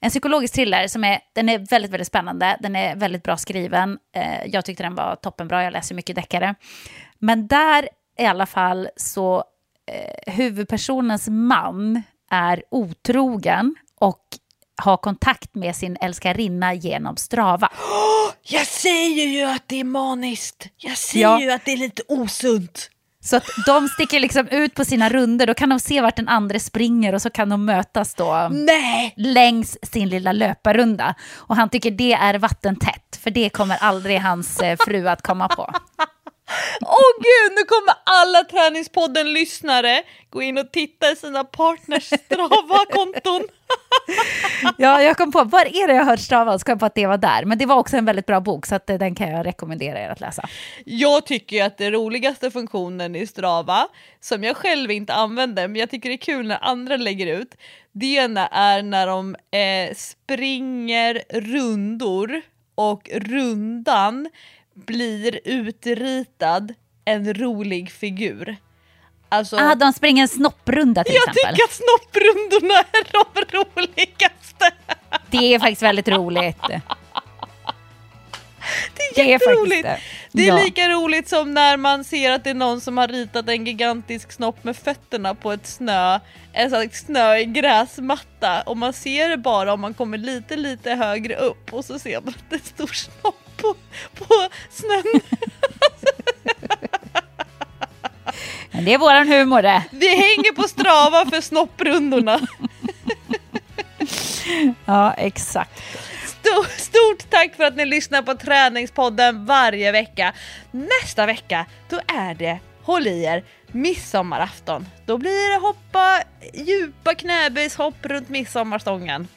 En psykologisk thriller som är, den är väldigt, väldigt spännande. Den är väldigt bra skriven. Eh, jag tyckte den var toppenbra. Jag läser mycket deckare. Men där i alla fall så eh, huvudpersonens man är otrogen och har kontakt med sin älskarinna genom Strava. Oh, jag säger ju att det är maniskt! Jag säger ja. ju att det är lite osunt! Så att de sticker liksom ut på sina runder, då kan de se vart den andra springer och så kan de mötas då Nej. längs sin lilla löparrunda. Och han tycker det är vattentätt, för det kommer aldrig hans eh, fru att komma på. Åh oh, gud, nu kommer alla Träningspodden-lyssnare gå in och titta i sina partners Strava-konton. ja, jag kom på, var är det jag hört Strava? Så kom jag på att det var där. Men det var också en väldigt bra bok, så att eh, den kan jag rekommendera er att läsa. Jag tycker att den roligaste funktionen i Strava, som jag själv inte använder, men jag tycker det är kul när andra lägger ut, det ena är när de eh, springer rundor och rundan blir utritad en rolig figur. Alltså, ah, de springer en snopprunda till jag exempel. Jag tycker att snopprundorna är de roligaste. Det är faktiskt väldigt roligt. Det är jätteroligt. Det är, det är ja. lika roligt som när man ser att det är någon som har ritat en gigantisk snopp med fötterna på ett snö, en sån snöig gräsmatta och man ser det bara om man kommer lite lite högre upp och så ser man att det är en stor snopp på, på snön. Men det är våran humor det. Vi hänger på Strava för snopprundorna. ja, exakt. Stort, tack för att ni lyssnar på Träningspodden varje vecka. Nästa vecka, då är det, håll i er, midsommarafton. Då blir det hoppa djupa knäböjshopp runt midsommarstången.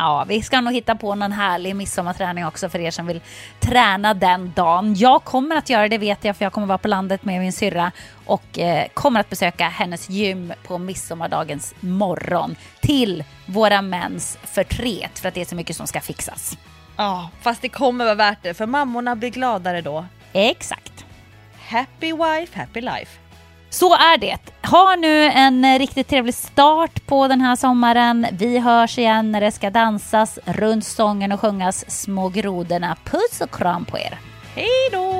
Ja, vi ska nog hitta på någon härlig midsommarträning också för er som vill träna den dagen. Jag kommer att göra det vet jag för jag kommer vara på landet med min syrra och eh, kommer att besöka hennes gym på midsommardagens morgon till våra mäns förtret för att det är så mycket som ska fixas. Ja, fast det kommer vara värt det för mammorna blir gladare då. Exakt. Happy wife, happy life. Så är det. Ha nu en eh, riktigt trevlig start på den här sommaren. Vi hörs igen när det ska dansas runt sången och sjungas Små grodorna. Puss och kram på er. Hej då!